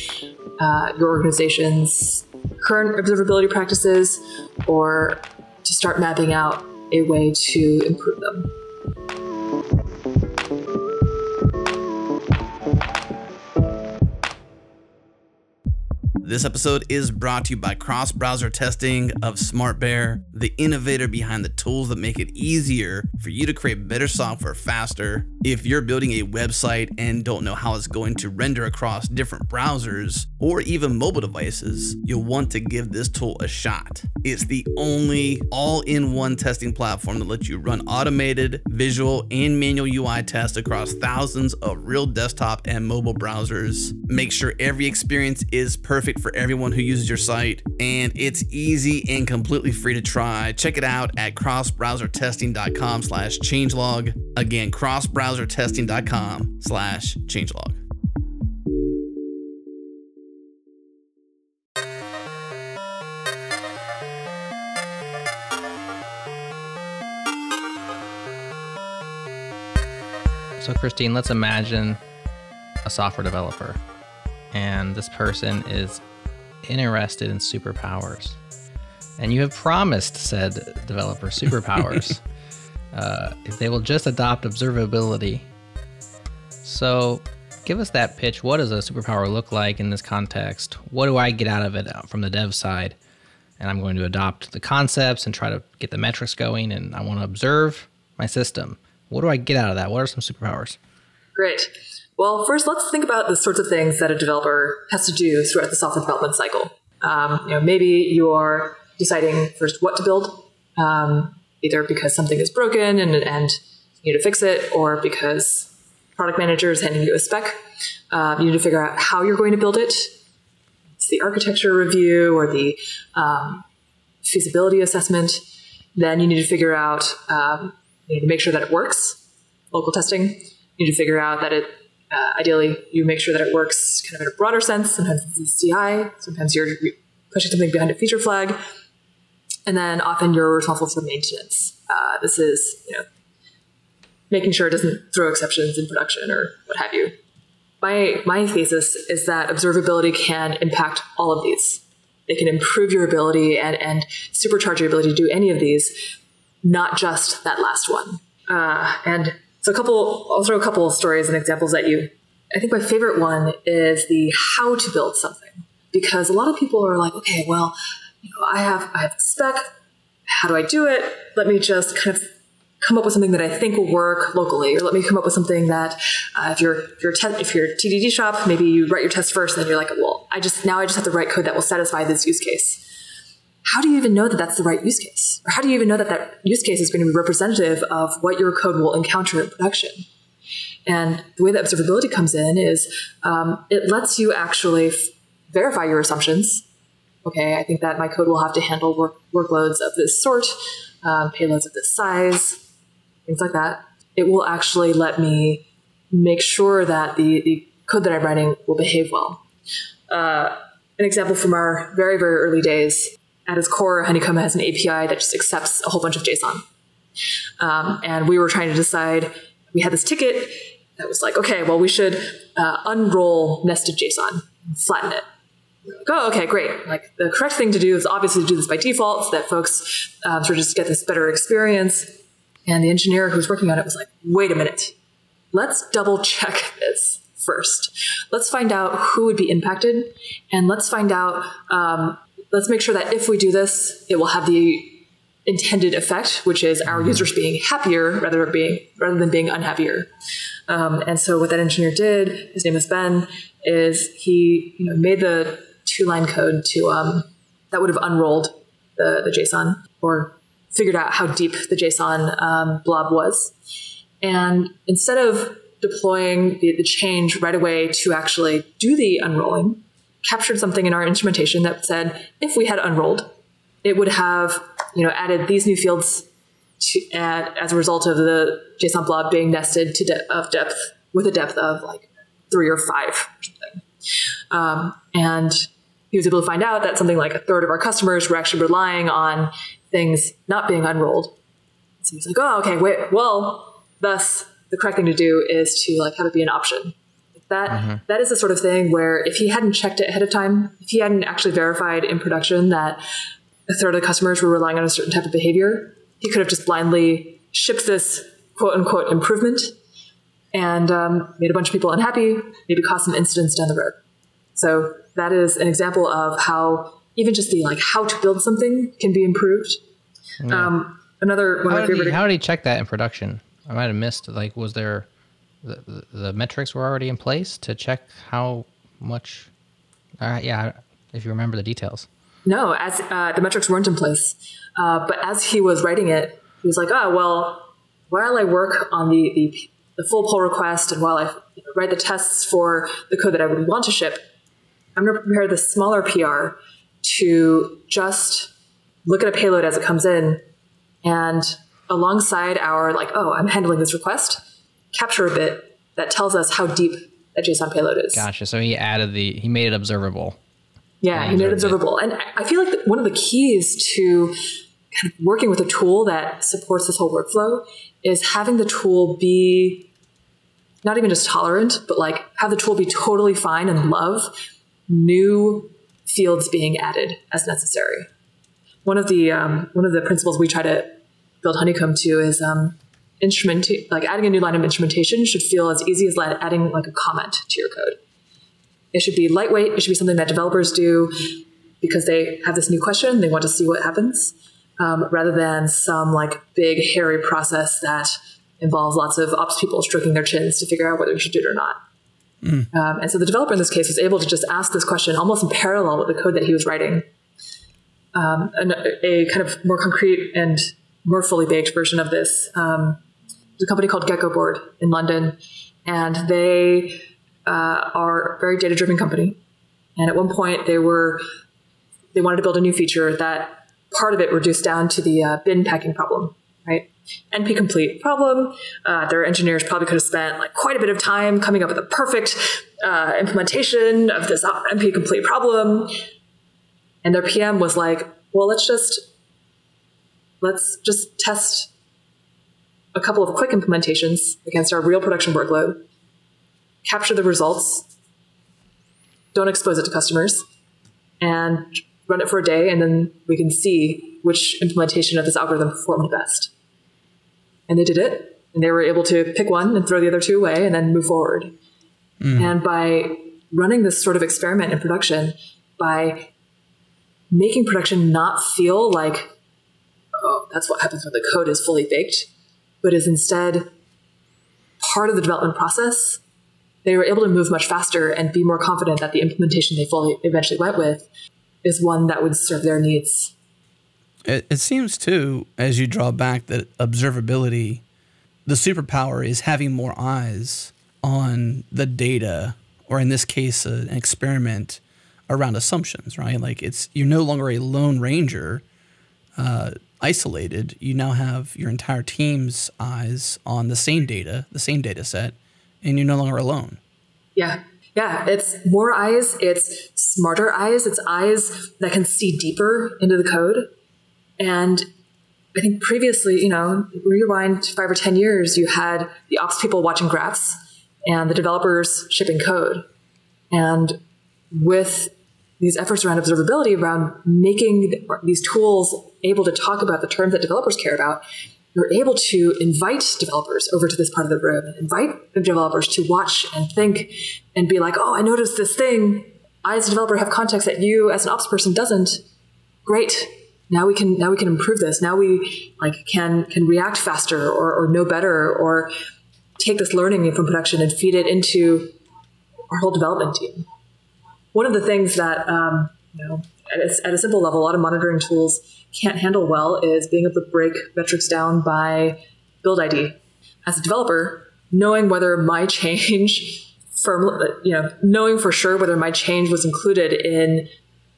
uh, your organization's current observability practices or to start mapping out a way to improve them. This episode is brought to you by cross browser testing of SmartBear, the innovator behind the tools that make it easier for you to create better software faster. If you're building a website and don't know how it's going to render across different browsers or even mobile devices, you'll want to give this tool a shot. It's the only all in one testing platform that lets you run automated, visual, and manual UI tests across thousands of real desktop and mobile browsers. Make sure every experience is perfect for everyone who uses your site, and it's easy and completely free to try. Check it out at crossbrowsertesting.com slash changelog. Again, crossbrowsertesting.com slash changelog. So, Christine, let's imagine a software developer, and this person is interested in superpowers. And you have promised said developer superpowers (laughs) uh, if they will just adopt observability. So, give us that pitch. What does a superpower look like in this context? What do I get out of it uh, from the dev side? And I'm going to adopt the concepts and try to get the metrics going, and I want to observe my system. What do I get out of that? What are some superpowers? Great. Well, first, let's think about the sorts of things that a developer has to do throughout the software development cycle. Um, you know, maybe you are deciding first what to build, um, either because something is broken and, and you need to fix it, or because product manager is handing you a spec. Um, you need to figure out how you're going to build it. It's the architecture review or the um, feasibility assessment. Then you need to figure out, um, you need to make sure that it works. Local testing. You need to figure out that it, uh, ideally, you make sure that it works kind of in a broader sense. Sometimes it's CI. Sometimes you're pushing something behind a feature flag. And then often you're responsible for maintenance. Uh, this is, you know, making sure it doesn't throw exceptions in production or what have you. My, my thesis is that observability can impact all of these. It can improve your ability and, and supercharge your ability to do any of these, not just that last one. Uh, and so, a couple, I'll throw a couple of stories and examples at you. I think my favorite one is the how to build something, because a lot of people are like, okay, well, you know, I have I have a spec. How do I do it? Let me just kind of come up with something that I think will work locally, or let me come up with something that uh, if you're if you're te- if you're TDD shop, maybe you write your test first, and then you're like, well, I just now I just have to write code that will satisfy this use case. How do you even know that that's the right use case, or how do you even know that that use case is going to be representative of what your code will encounter in production? And the way that observability comes in is um, it lets you actually f- verify your assumptions. Okay, I think that my code will have to handle work- workloads of this sort, um, payloads of this size, things like that. It will actually let me make sure that the, the code that I'm writing will behave well. Uh, an example from our very, very early days at its core, Honeycomb has an API that just accepts a whole bunch of JSON. Um, and we were trying to decide, we had this ticket that was like, okay, well, we should uh, unroll nested JSON, flatten it. Like, oh, okay, great. Like the correct thing to do is obviously to do this by default so that folks um, sort of just get this better experience. And the engineer who was working on it was like, wait a minute, let's double check this first. Let's find out who would be impacted, and let's find out. Um, let's make sure that if we do this, it will have the intended effect, which is our users being happier rather being rather than being unhappier. Um, and so what that engineer did, his name is Ben, is he you know, made the two line code to um, that would have unrolled the, the JSON or figured out how deep the JSON um, blob was. And instead of deploying the, the change right away to actually do the unrolling, captured something in our instrumentation that said if we had unrolled, it would have you know added these new fields to, add, as a result of the JSON blob being nested to de- of depth with a depth of like three or five or something. Um, and he was able to find out that something like a third of our customers were actually relying on things not being unrolled. So he's like, oh, okay, wait, well, thus the correct thing to do is to like have it be an option. That Mm-hmm. that is the sort of thing where if he hadn't checked it ahead of time, if he hadn't actually verified in production that a third of the customers were relying on a certain type of behavior, he could have just blindly shipped this quote unquote improvement and um, made a bunch of people unhappy, maybe caused some incidents down the road. So that is an example of how even just the like how to build something can be improved. Um, another one How of my did, he, how did he check that in production? I might have missed. Like, was there the, the, metrics were already in place to check how much? Uh, yeah, if you remember the details. No, as uh, the metrics weren't in place. Uh, but as he was writing it, he was like, "Oh well, while I work on the the, the full pull request and while I write the tests for the code that I would want to ship, I'm going to prepare the smaller PR to just look at a payload as it comes in, and alongside our like, oh, I'm handling this request, capture a bit that tells us how deep that JSON payload is. Gotcha. So he added the he made it observable. Yeah, he made it observable. And I- I feel like one of the keys to kind of working with a tool that supports this whole workflow is having the tool be not even just tolerant, but like have the tool be totally fine and love new fields being added as necessary. One of the um, one of the principles we try to build Honeycomb to is um, instrument like adding a new line of instrumentation should feel as easy as adding like a comment to your code. It should be lightweight. It should be something that developers do because they have this new question. They want to see what happens, um, rather than some like big hairy process that involves lots of ops people stroking their chins to figure out whether you should do it or not. Um, and so the developer in this case was able to just ask this question almost in parallel with the code that he was writing. Um, an, a kind of more concrete and more fully baked version of this. Um, a company called Geckoboard in London, and they uh, are a very data driven company. And at one point, they were they wanted to build a new feature that part of it reduced down to the uh, bin packing problem, right? NP complete problem. Uh, their engineers probably could have spent like quite a bit of time coming up with a perfect uh, implementation of this NP complete problem. And their PM was like, "Well, let's just let's just test a couple of quick implementations against our real production workload, capture the results, don't expose it to customers, and run it for a day, and then we can see which implementation of this algorithm performed best." and they did it and they were able to pick one and throw the other two away and then move forward. Hmm. And by running this sort of experiment in production by making production not feel like oh that's what happens when the code is fully baked but is instead part of the development process, they were able to move much faster and be more confident that the implementation they fully eventually went with is one that would serve their needs. It, it seems too, as you draw back, that observability, the superpower is having more eyes on the data, or in this case, an experiment around assumptions, right? Like it's you're no longer a lone ranger, uh, isolated. You now have your entire team's eyes on the same data, the same data set, and you're no longer alone. Yeah. Yeah, it's more eyes, it's smarter eyes, it's eyes that can see deeper into the code. And I think previously, you know, rewind five or 10 years, you had the ops people watching graphs and the developers shipping code. And with these efforts around observability, around making these tools able to talk about the terms that developers care about, you're able to invite developers over to this part of the room, invite developers to watch and think and be like, oh, I noticed this thing. I, as a developer, have context that you, as an ops person, doesn't. Great. Now we can now we can improve this. Now we like can can react faster or, or know better or take this learning from production and feed it into our whole development team. One of the things that um, you know at a, at a simple level, a lot of monitoring tools can't handle well is being able to break metrics down by build ID. As a developer, knowing whether my change from you know knowing for sure whether my change was included in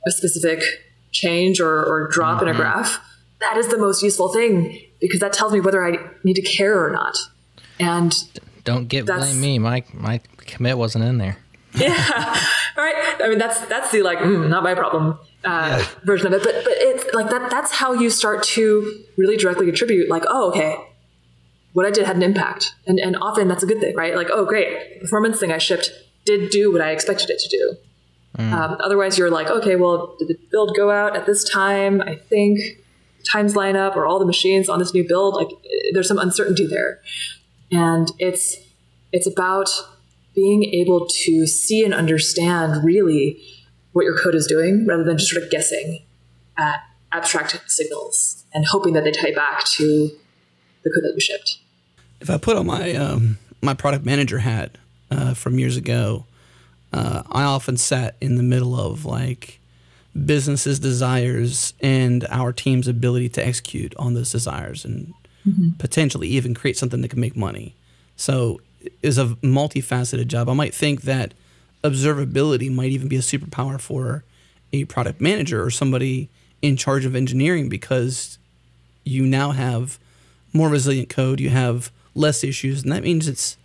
a specific change or, or drop mm-hmm. in a mm-hmm. graph, that is the most useful thing because that tells me whether I need to care or not. And don't get blame me. My my commit wasn't in there. (laughs) yeah, right. I mean, that's that's the like mm, not my problem uh, yeah. version of it. But but it's like that. That's how you start to really directly contribute. Like, oh, okay, what I did had an impact, and and often that's a good thing, right? Like, oh, great, the performance thing I shipped did do what I expected it to do. Mm. Um, otherwise, you're like, okay, well, did the build go out at this time? I think times line up, or all the machines on this new build. Like, there's some uncertainty there, and it's it's about being able to see and understand really what your code is doing rather than just sort of guessing at abstract signals and hoping that they tie back to the code that you shipped. If I put on my um, my product manager hat uh, from years ago, uh, I often sat in the middle of like businesses' desires and our team's ability to execute on those desires and mm-hmm. potentially even create something that can make money. So is a multifaceted job. I might think that observability might even be a superpower for a product manager or somebody in charge of engineering because you now have more resilient code, you have less issues, and that means it's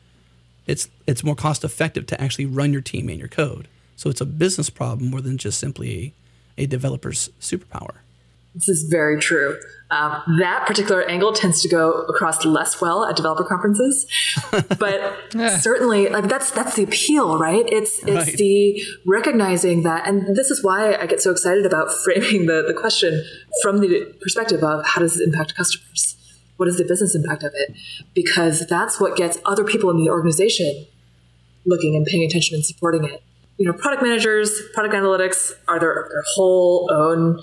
it's it's more cost effective to actually run your team and your code. So it's a business problem more than just simply a, a developer's superpower. This is very true. Um, that particular angle tends to go across less well at developer conferences, (laughs) but yeah. certainly, like that's that's the appeal, right? It's it's right. the recognizing that, and this is why I get so excited about (laughs) framing the the question from the perspective of how does it impact customers? What is the business impact of it? Because that's what gets other people in the organization looking and paying attention and supporting it. You know, product managers, product analytics are their, their whole own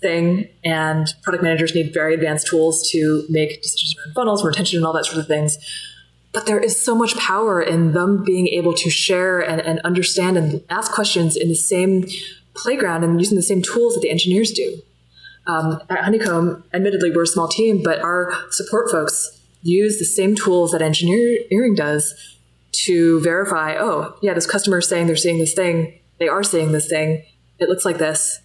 thing, and product managers need very advanced tools to make decisions around funnels, retention, and all that sort of things. But there is so much power in them being able to share and, and understand and ask questions in the same playground and using the same tools that the engineers do. Um, at Honeycomb, admittedly, we're a small team, but our support folks use the same tools that engineering does to verify oh, yeah, this customer is saying they're seeing this thing. They are seeing this thing. It looks like this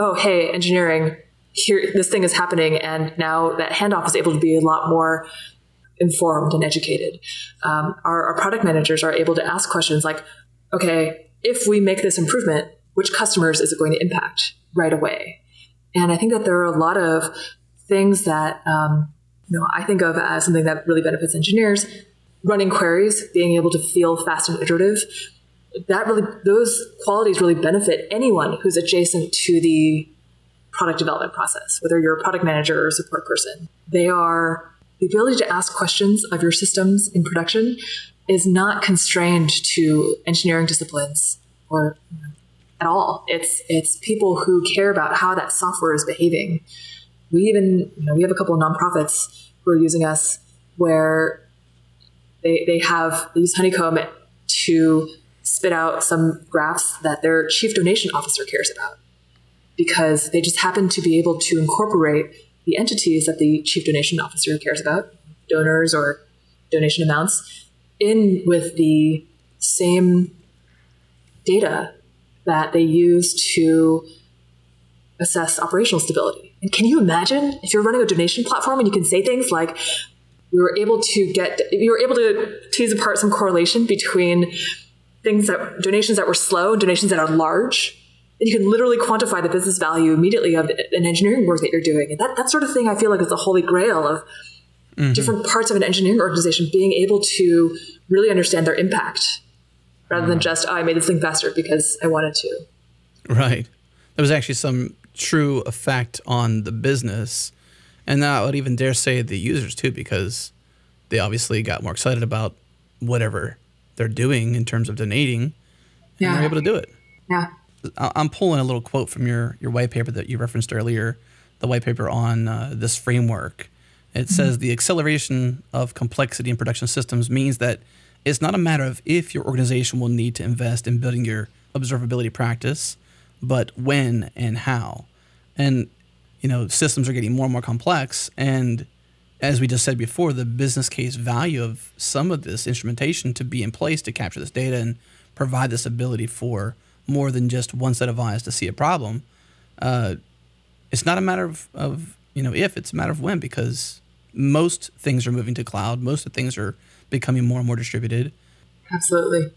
oh, hey, engineering, here, this thing is happening. And now that handoff is able to be a lot more informed and educated. Um, our, our product managers are able to ask questions like, okay, if we make this improvement, which customers is it going to impact right away? And I think that there are a lot of things that um, you know I think of as something that really benefits engineers. Running queries, being able to feel fast and iterative, that really those qualities really benefit anyone who's adjacent to the product development process, whether you're a product manager or a support person. They are the ability to ask questions of your systems in production is not constrained to engineering disciplines or you know, at all. It's it's people who care about how that software is behaving. We even you know we have a couple of nonprofits who are using us where they, they have they use Honeycomb to spit out some graphs that their chief donation officer cares about because they just happen to be able to incorporate the entities that the chief donation officer cares about, donors or donation amounts, in with the same data that they use to assess operational stability. And can you imagine if you're running a donation platform and you can say things like, we were able to get, you were able to tease apart some correlation between things that donations that were slow donations that are large. And you can literally quantify the business value immediately of an engineering work that you're doing. And that, that sort of thing I feel like is the holy grail of mm-hmm. different parts of an engineering organization being able to really understand their impact rather than just, oh, I made this thing faster because I wanted to. Right. There was actually some true effect on the business. And I would even dare say the users too, because they obviously got more excited about whatever they're doing in terms of donating. Yeah. And they're able to do it. Yeah. I'm pulling a little quote from your, your white paper that you referenced earlier, the white paper on uh, this framework. It mm-hmm. says the acceleration of complexity in production systems means that it's not a matter of if your organization will need to invest in building your observability practice, but when and how. And you know, systems are getting more and more complex and as we just said before, the business case value of some of this instrumentation to be in place to capture this data and provide this ability for more than just one set of eyes to see a problem. Uh, it's not a matter of, of you know if it's a matter of when because most things are moving to cloud. Most of things are becoming more and more distributed. Absolutely.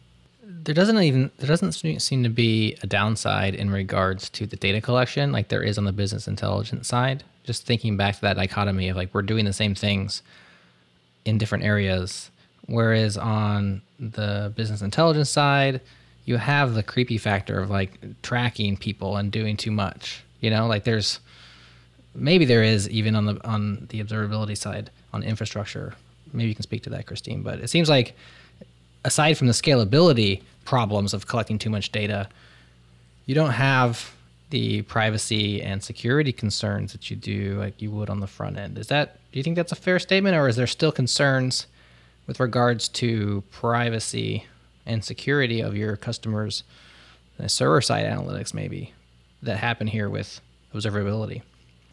There doesn't even there doesn't seem to be a downside in regards to the data collection like there is on the business intelligence side. Just thinking back to that dichotomy of like we're doing the same things in different areas, whereas on the business intelligence side, you have the creepy factor of like tracking people and doing too much. You know, like there's maybe there is even on the on the observability side on infrastructure maybe you can speak to that, Christine. But it seems like aside from the scalability problems of collecting too much data, you don't have the privacy and security concerns that you do like you would on the front end. Is that do you think that's a fair statement or is there still concerns with regards to privacy and security of your customers uh, server side analytics maybe that happen here with observability?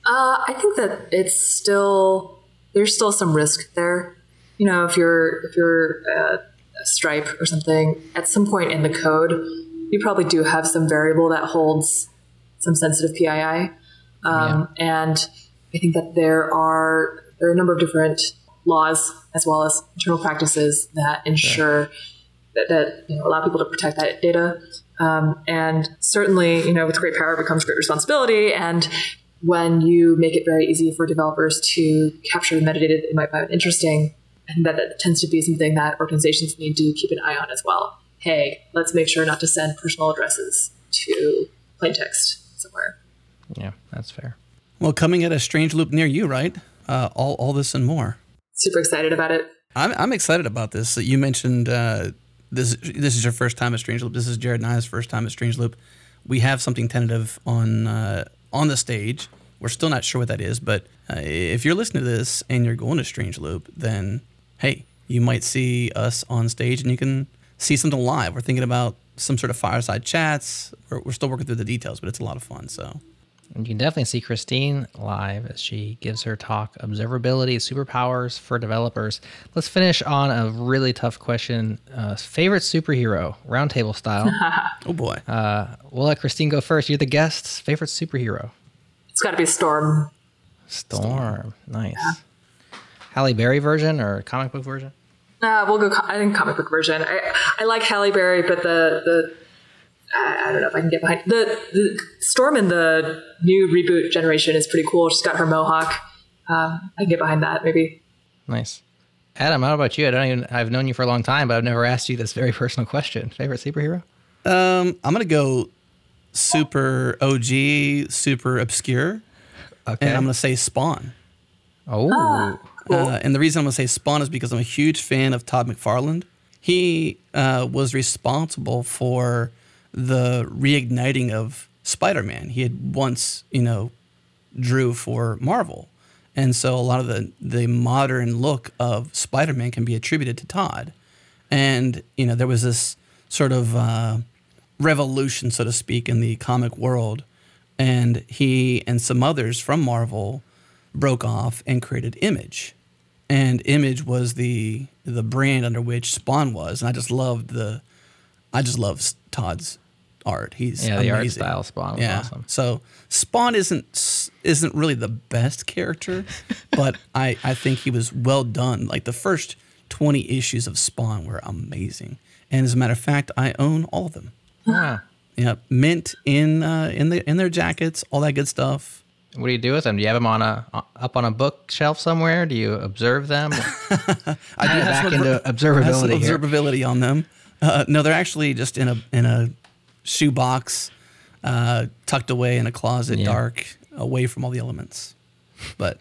Uh, I think that it's still there's still some risk there you know, if you're if you're uh, Stripe or something, at some point in the code, you probably do have some variable that holds some sensitive PII, um, yeah. and I think that there are there are a number of different laws as well as internal practices that ensure sure. that, that you know, allow people to protect that data. Um, and certainly, you know, with great power becomes great responsibility. And when you make it very easy for developers to capture the metadata that they might find interesting, and that, that tends to be something that organizations need to keep an eye on as well. Hey, let's make sure not to send personal addresses to plain text somewhere. Yeah, that's fair. Well, coming at a strange loop near you, right? Uh, all, all this and more. Super excited about it. I'm, I'm excited about this. You mentioned uh, this. This is your first time at Strange Loop. This is Jared and I's first time at Strange Loop. We have something tentative on uh, on the stage. We're still not sure what that is, but uh, if you're listening to this and you're going to Strange Loop, then hey, you might see us on stage and you can see something live. We're thinking about some sort of fireside chats. We're, we're still working through the details, but it's a lot of fun. So. And you can definitely see Christine live as she gives her talk, Observability Superpowers for Developers. Let's finish on a really tough question. Uh, favorite superhero, roundtable style. (laughs) oh, boy. Uh, we'll let Christine go first. You're the guest. Favorite superhero? It's got to be Storm. Storm. Storm. Nice. Yeah. Halle Berry version or comic book version? Uh, we'll go. I think comic book version. I, I like Halle Berry, but the the I, I don't know if I can get behind the the Storm in the new reboot generation is pretty cool. She's got her mohawk. Um, I can get behind that maybe. Nice. Adam, how about you? I don't even. I've known you for a long time, but I've never asked you this very (laughs) personal question. Favorite superhero? Um, I'm gonna go super OG, super obscure, okay. and I'm gonna say Spawn. Oh. Ah. Cool. Uh, and the reason I'm going to say Spawn is because I'm a huge fan of Todd McFarlane. He uh, was responsible for the reigniting of Spider-Man. He had once, you know, drew for Marvel, And so a lot of the the modern look of Spider-Man can be attributed to Todd. And you know, there was this sort of uh, revolution, so to speak, in the comic world, and he and some others from Marvel broke off and created Image, and Image was the the brand under which Spawn was, and I just loved the, I just love Todd's art. He's Yeah, the amazing. art style Spawn was awesome. So Spawn isn't isn't really the best character, (laughs) but I I think he was well done. Like the first twenty issues of Spawn were amazing, and as a matter of fact, I own all of them. Yeah, Yeah, mint in uh, in the in their jackets, all that good stuff. What do you do with them? Do you have them on a up on a bookshelf somewhere? Do you observe them? (laughs) I do back some into obser- I have some observability here. observability on them. Uh, no, they're actually just in a in a shoebox, uh, tucked away in a closet, Yeah. dark, away from all the elements. But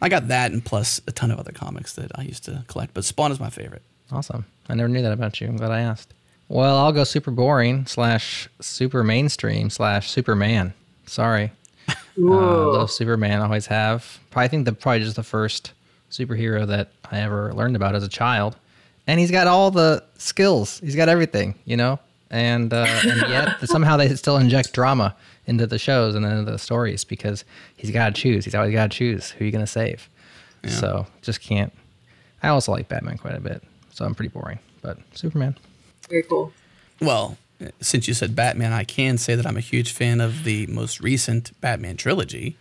I got that and plus a ton of other comics that I used to collect. But Spawn is my favorite. Awesome. I never knew that about you. I'm glad I asked. Well, I'll go super boring slash super mainstream slash Superman. Sorry. Uh, love Superman. Always have. Probably think the probably just the first superhero that I ever learned about as a child. And he's got all the skills. He's got everything, you know. And uh, and yet (laughs) somehow they still inject drama into the shows and into the stories because he's got to choose. He's always got to choose who you're gonna save. So just can't. I also like Batman quite a bit, so I'm pretty boring. But Superman. Very cool. Well, since you said Batman, I can say that I'm a huge fan of the most recent Batman trilogy.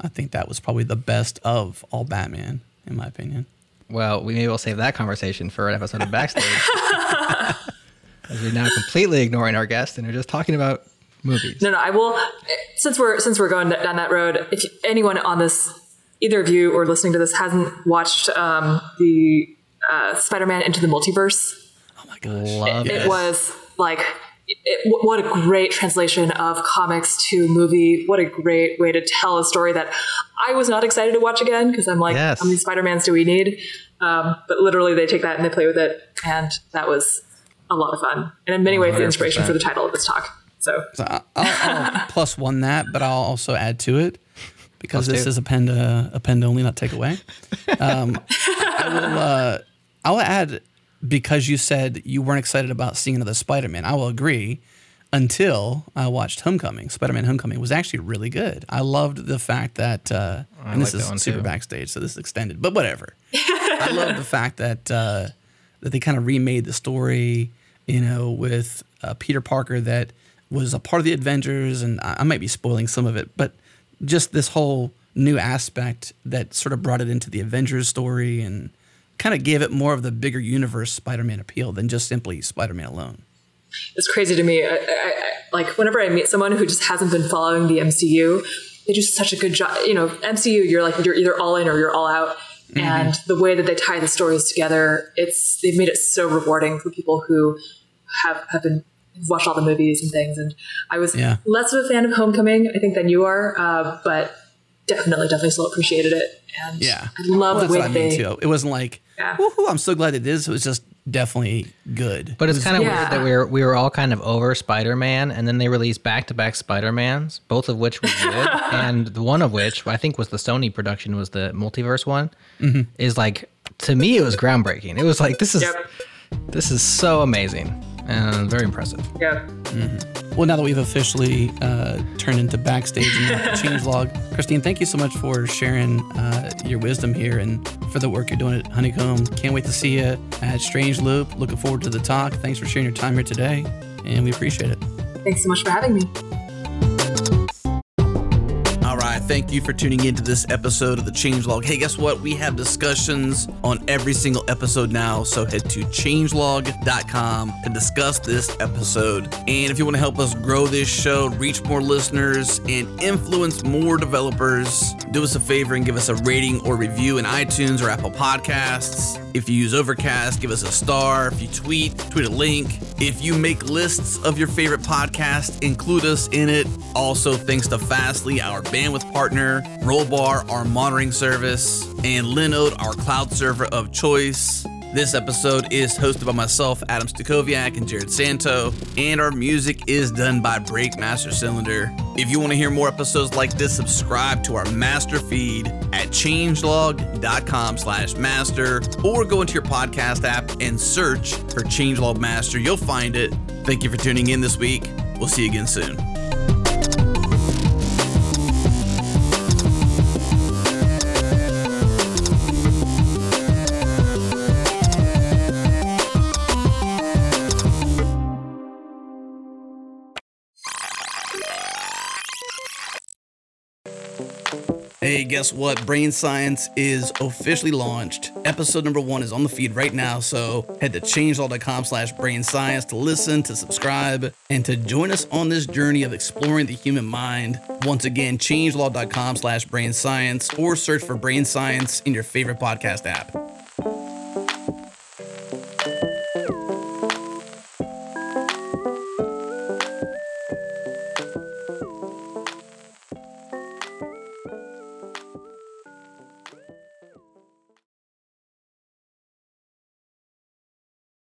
I think that was probably the best of all Batman, in my opinion. Well, we maybe we'll save that conversation for an episode of Backstage. (laughs) As we're now completely ignoring our guest and are just talking about movies. No, no, I will. Since we're since we're going down that road, if anyone on this, either of you or listening to this, hasn't watched um, the uh, Spider-Man Into the Multiverse, Oh my gosh. Love it it. was like. It, what a great translation of comics to movie. What a great way to tell a story that I was not excited to watch again because I'm like, Yes. how many Spider-Mans do we need? Um, but literally, they take that and they play with it. And that was a lot of fun. And in many ways, the inspiration for the title of this talk. So, So I- I'll, I'll (laughs) plus one that, but I'll also add to it because Plus this two. is append uh, append only, not take away. Um, (laughs) I will. Uh, I'll add because you said you weren't excited about seeing another Spider-Man. I will agree. Until I watched Homecoming, Spider-Man: Homecoming was actually really good. I loved the fact that, uh, and this like that is super too. backstage, so this is extended, but whatever. (laughs) I love the fact that uh, that they kind of remade the story, you know, with uh, Peter Parker that was a part of the Avengers, and I, I might be spoiling some of it, but just this whole new aspect that sort of brought it into the Avengers story and kind of gave it more of the bigger universe Spider-Man appeal than just simply Spider-Man alone. it's crazy to me. I, I, I, like whenever I meet someone who just hasn't been following the MCU, they do such a good job. You know, MCU, you're like you're either all in or you're all out. And the way that they tie the stories together, it's they've made it so rewarding for people who have have been watched all the movies and things. And I was Yeah. less of a fan of Homecoming, I think, than you are, uh, but definitely, definitely still appreciated it. And Yeah, I love Well, the way that's what I they. mean too. It wasn't like, Yeah. woohoo, I'm so glad it is. It was just definitely good. But it's kind of Yeah. weird that we were we were all kind of over Spider Man, and then they released back to back Spider Mans, both of which were good, (laughs) and the one of which I think was the Sony production was the multiverse one. Mm-hmm. Is like to me it was groundbreaking. It was like this is Yep. this is so amazing and very impressive. Yeah. Well, now that we've officially uh, turned into backstage and (laughs) the Changelog, Christine, thank you so much for sharing uh, your wisdom here and for the work you're doing at Honeycomb. Can't wait to see you at Strange Loop. Looking forward to the talk. Thanks for sharing your time here today, and we appreciate it. Thanks so much for having me. Thank you for tuning into this episode of the Changelog. Hey, guess what? We have discussions on every single episode now, so head to changelog.com to discuss this episode. And if you want to help us grow this show, reach more listeners, and influence more developers, do us a favor and give us a rating or review in iTunes or Apple Podcasts. If you use Overcast, give us a star. If you tweet, tweet a link. If you make lists of your favorite podcasts, include us in it. Also, thanks to Fastly, our bandwidth partner, Rollbar, our monitoring service, and Linode, our cloud server of choice. This episode is hosted by myself, Adam Stacoviak, and Jerod Santo, and our music is done by Breakmaster Cylinder. If you want to hear more episodes like this, subscribe to our master feed at changelog.com slash master or go into your podcast app and search for Changelog Master. You'll find it. Thank you for tuning in this week. We'll see you again soon. Guess what? Brain Science is officially launched. Episode number one is on the feed right now, so head to changelog.com slash brain science to listen, to subscribe, and to join us on this journey of exploring the human mind. Once again, changelog.com slash brain science or search for brain science in your favorite podcast app.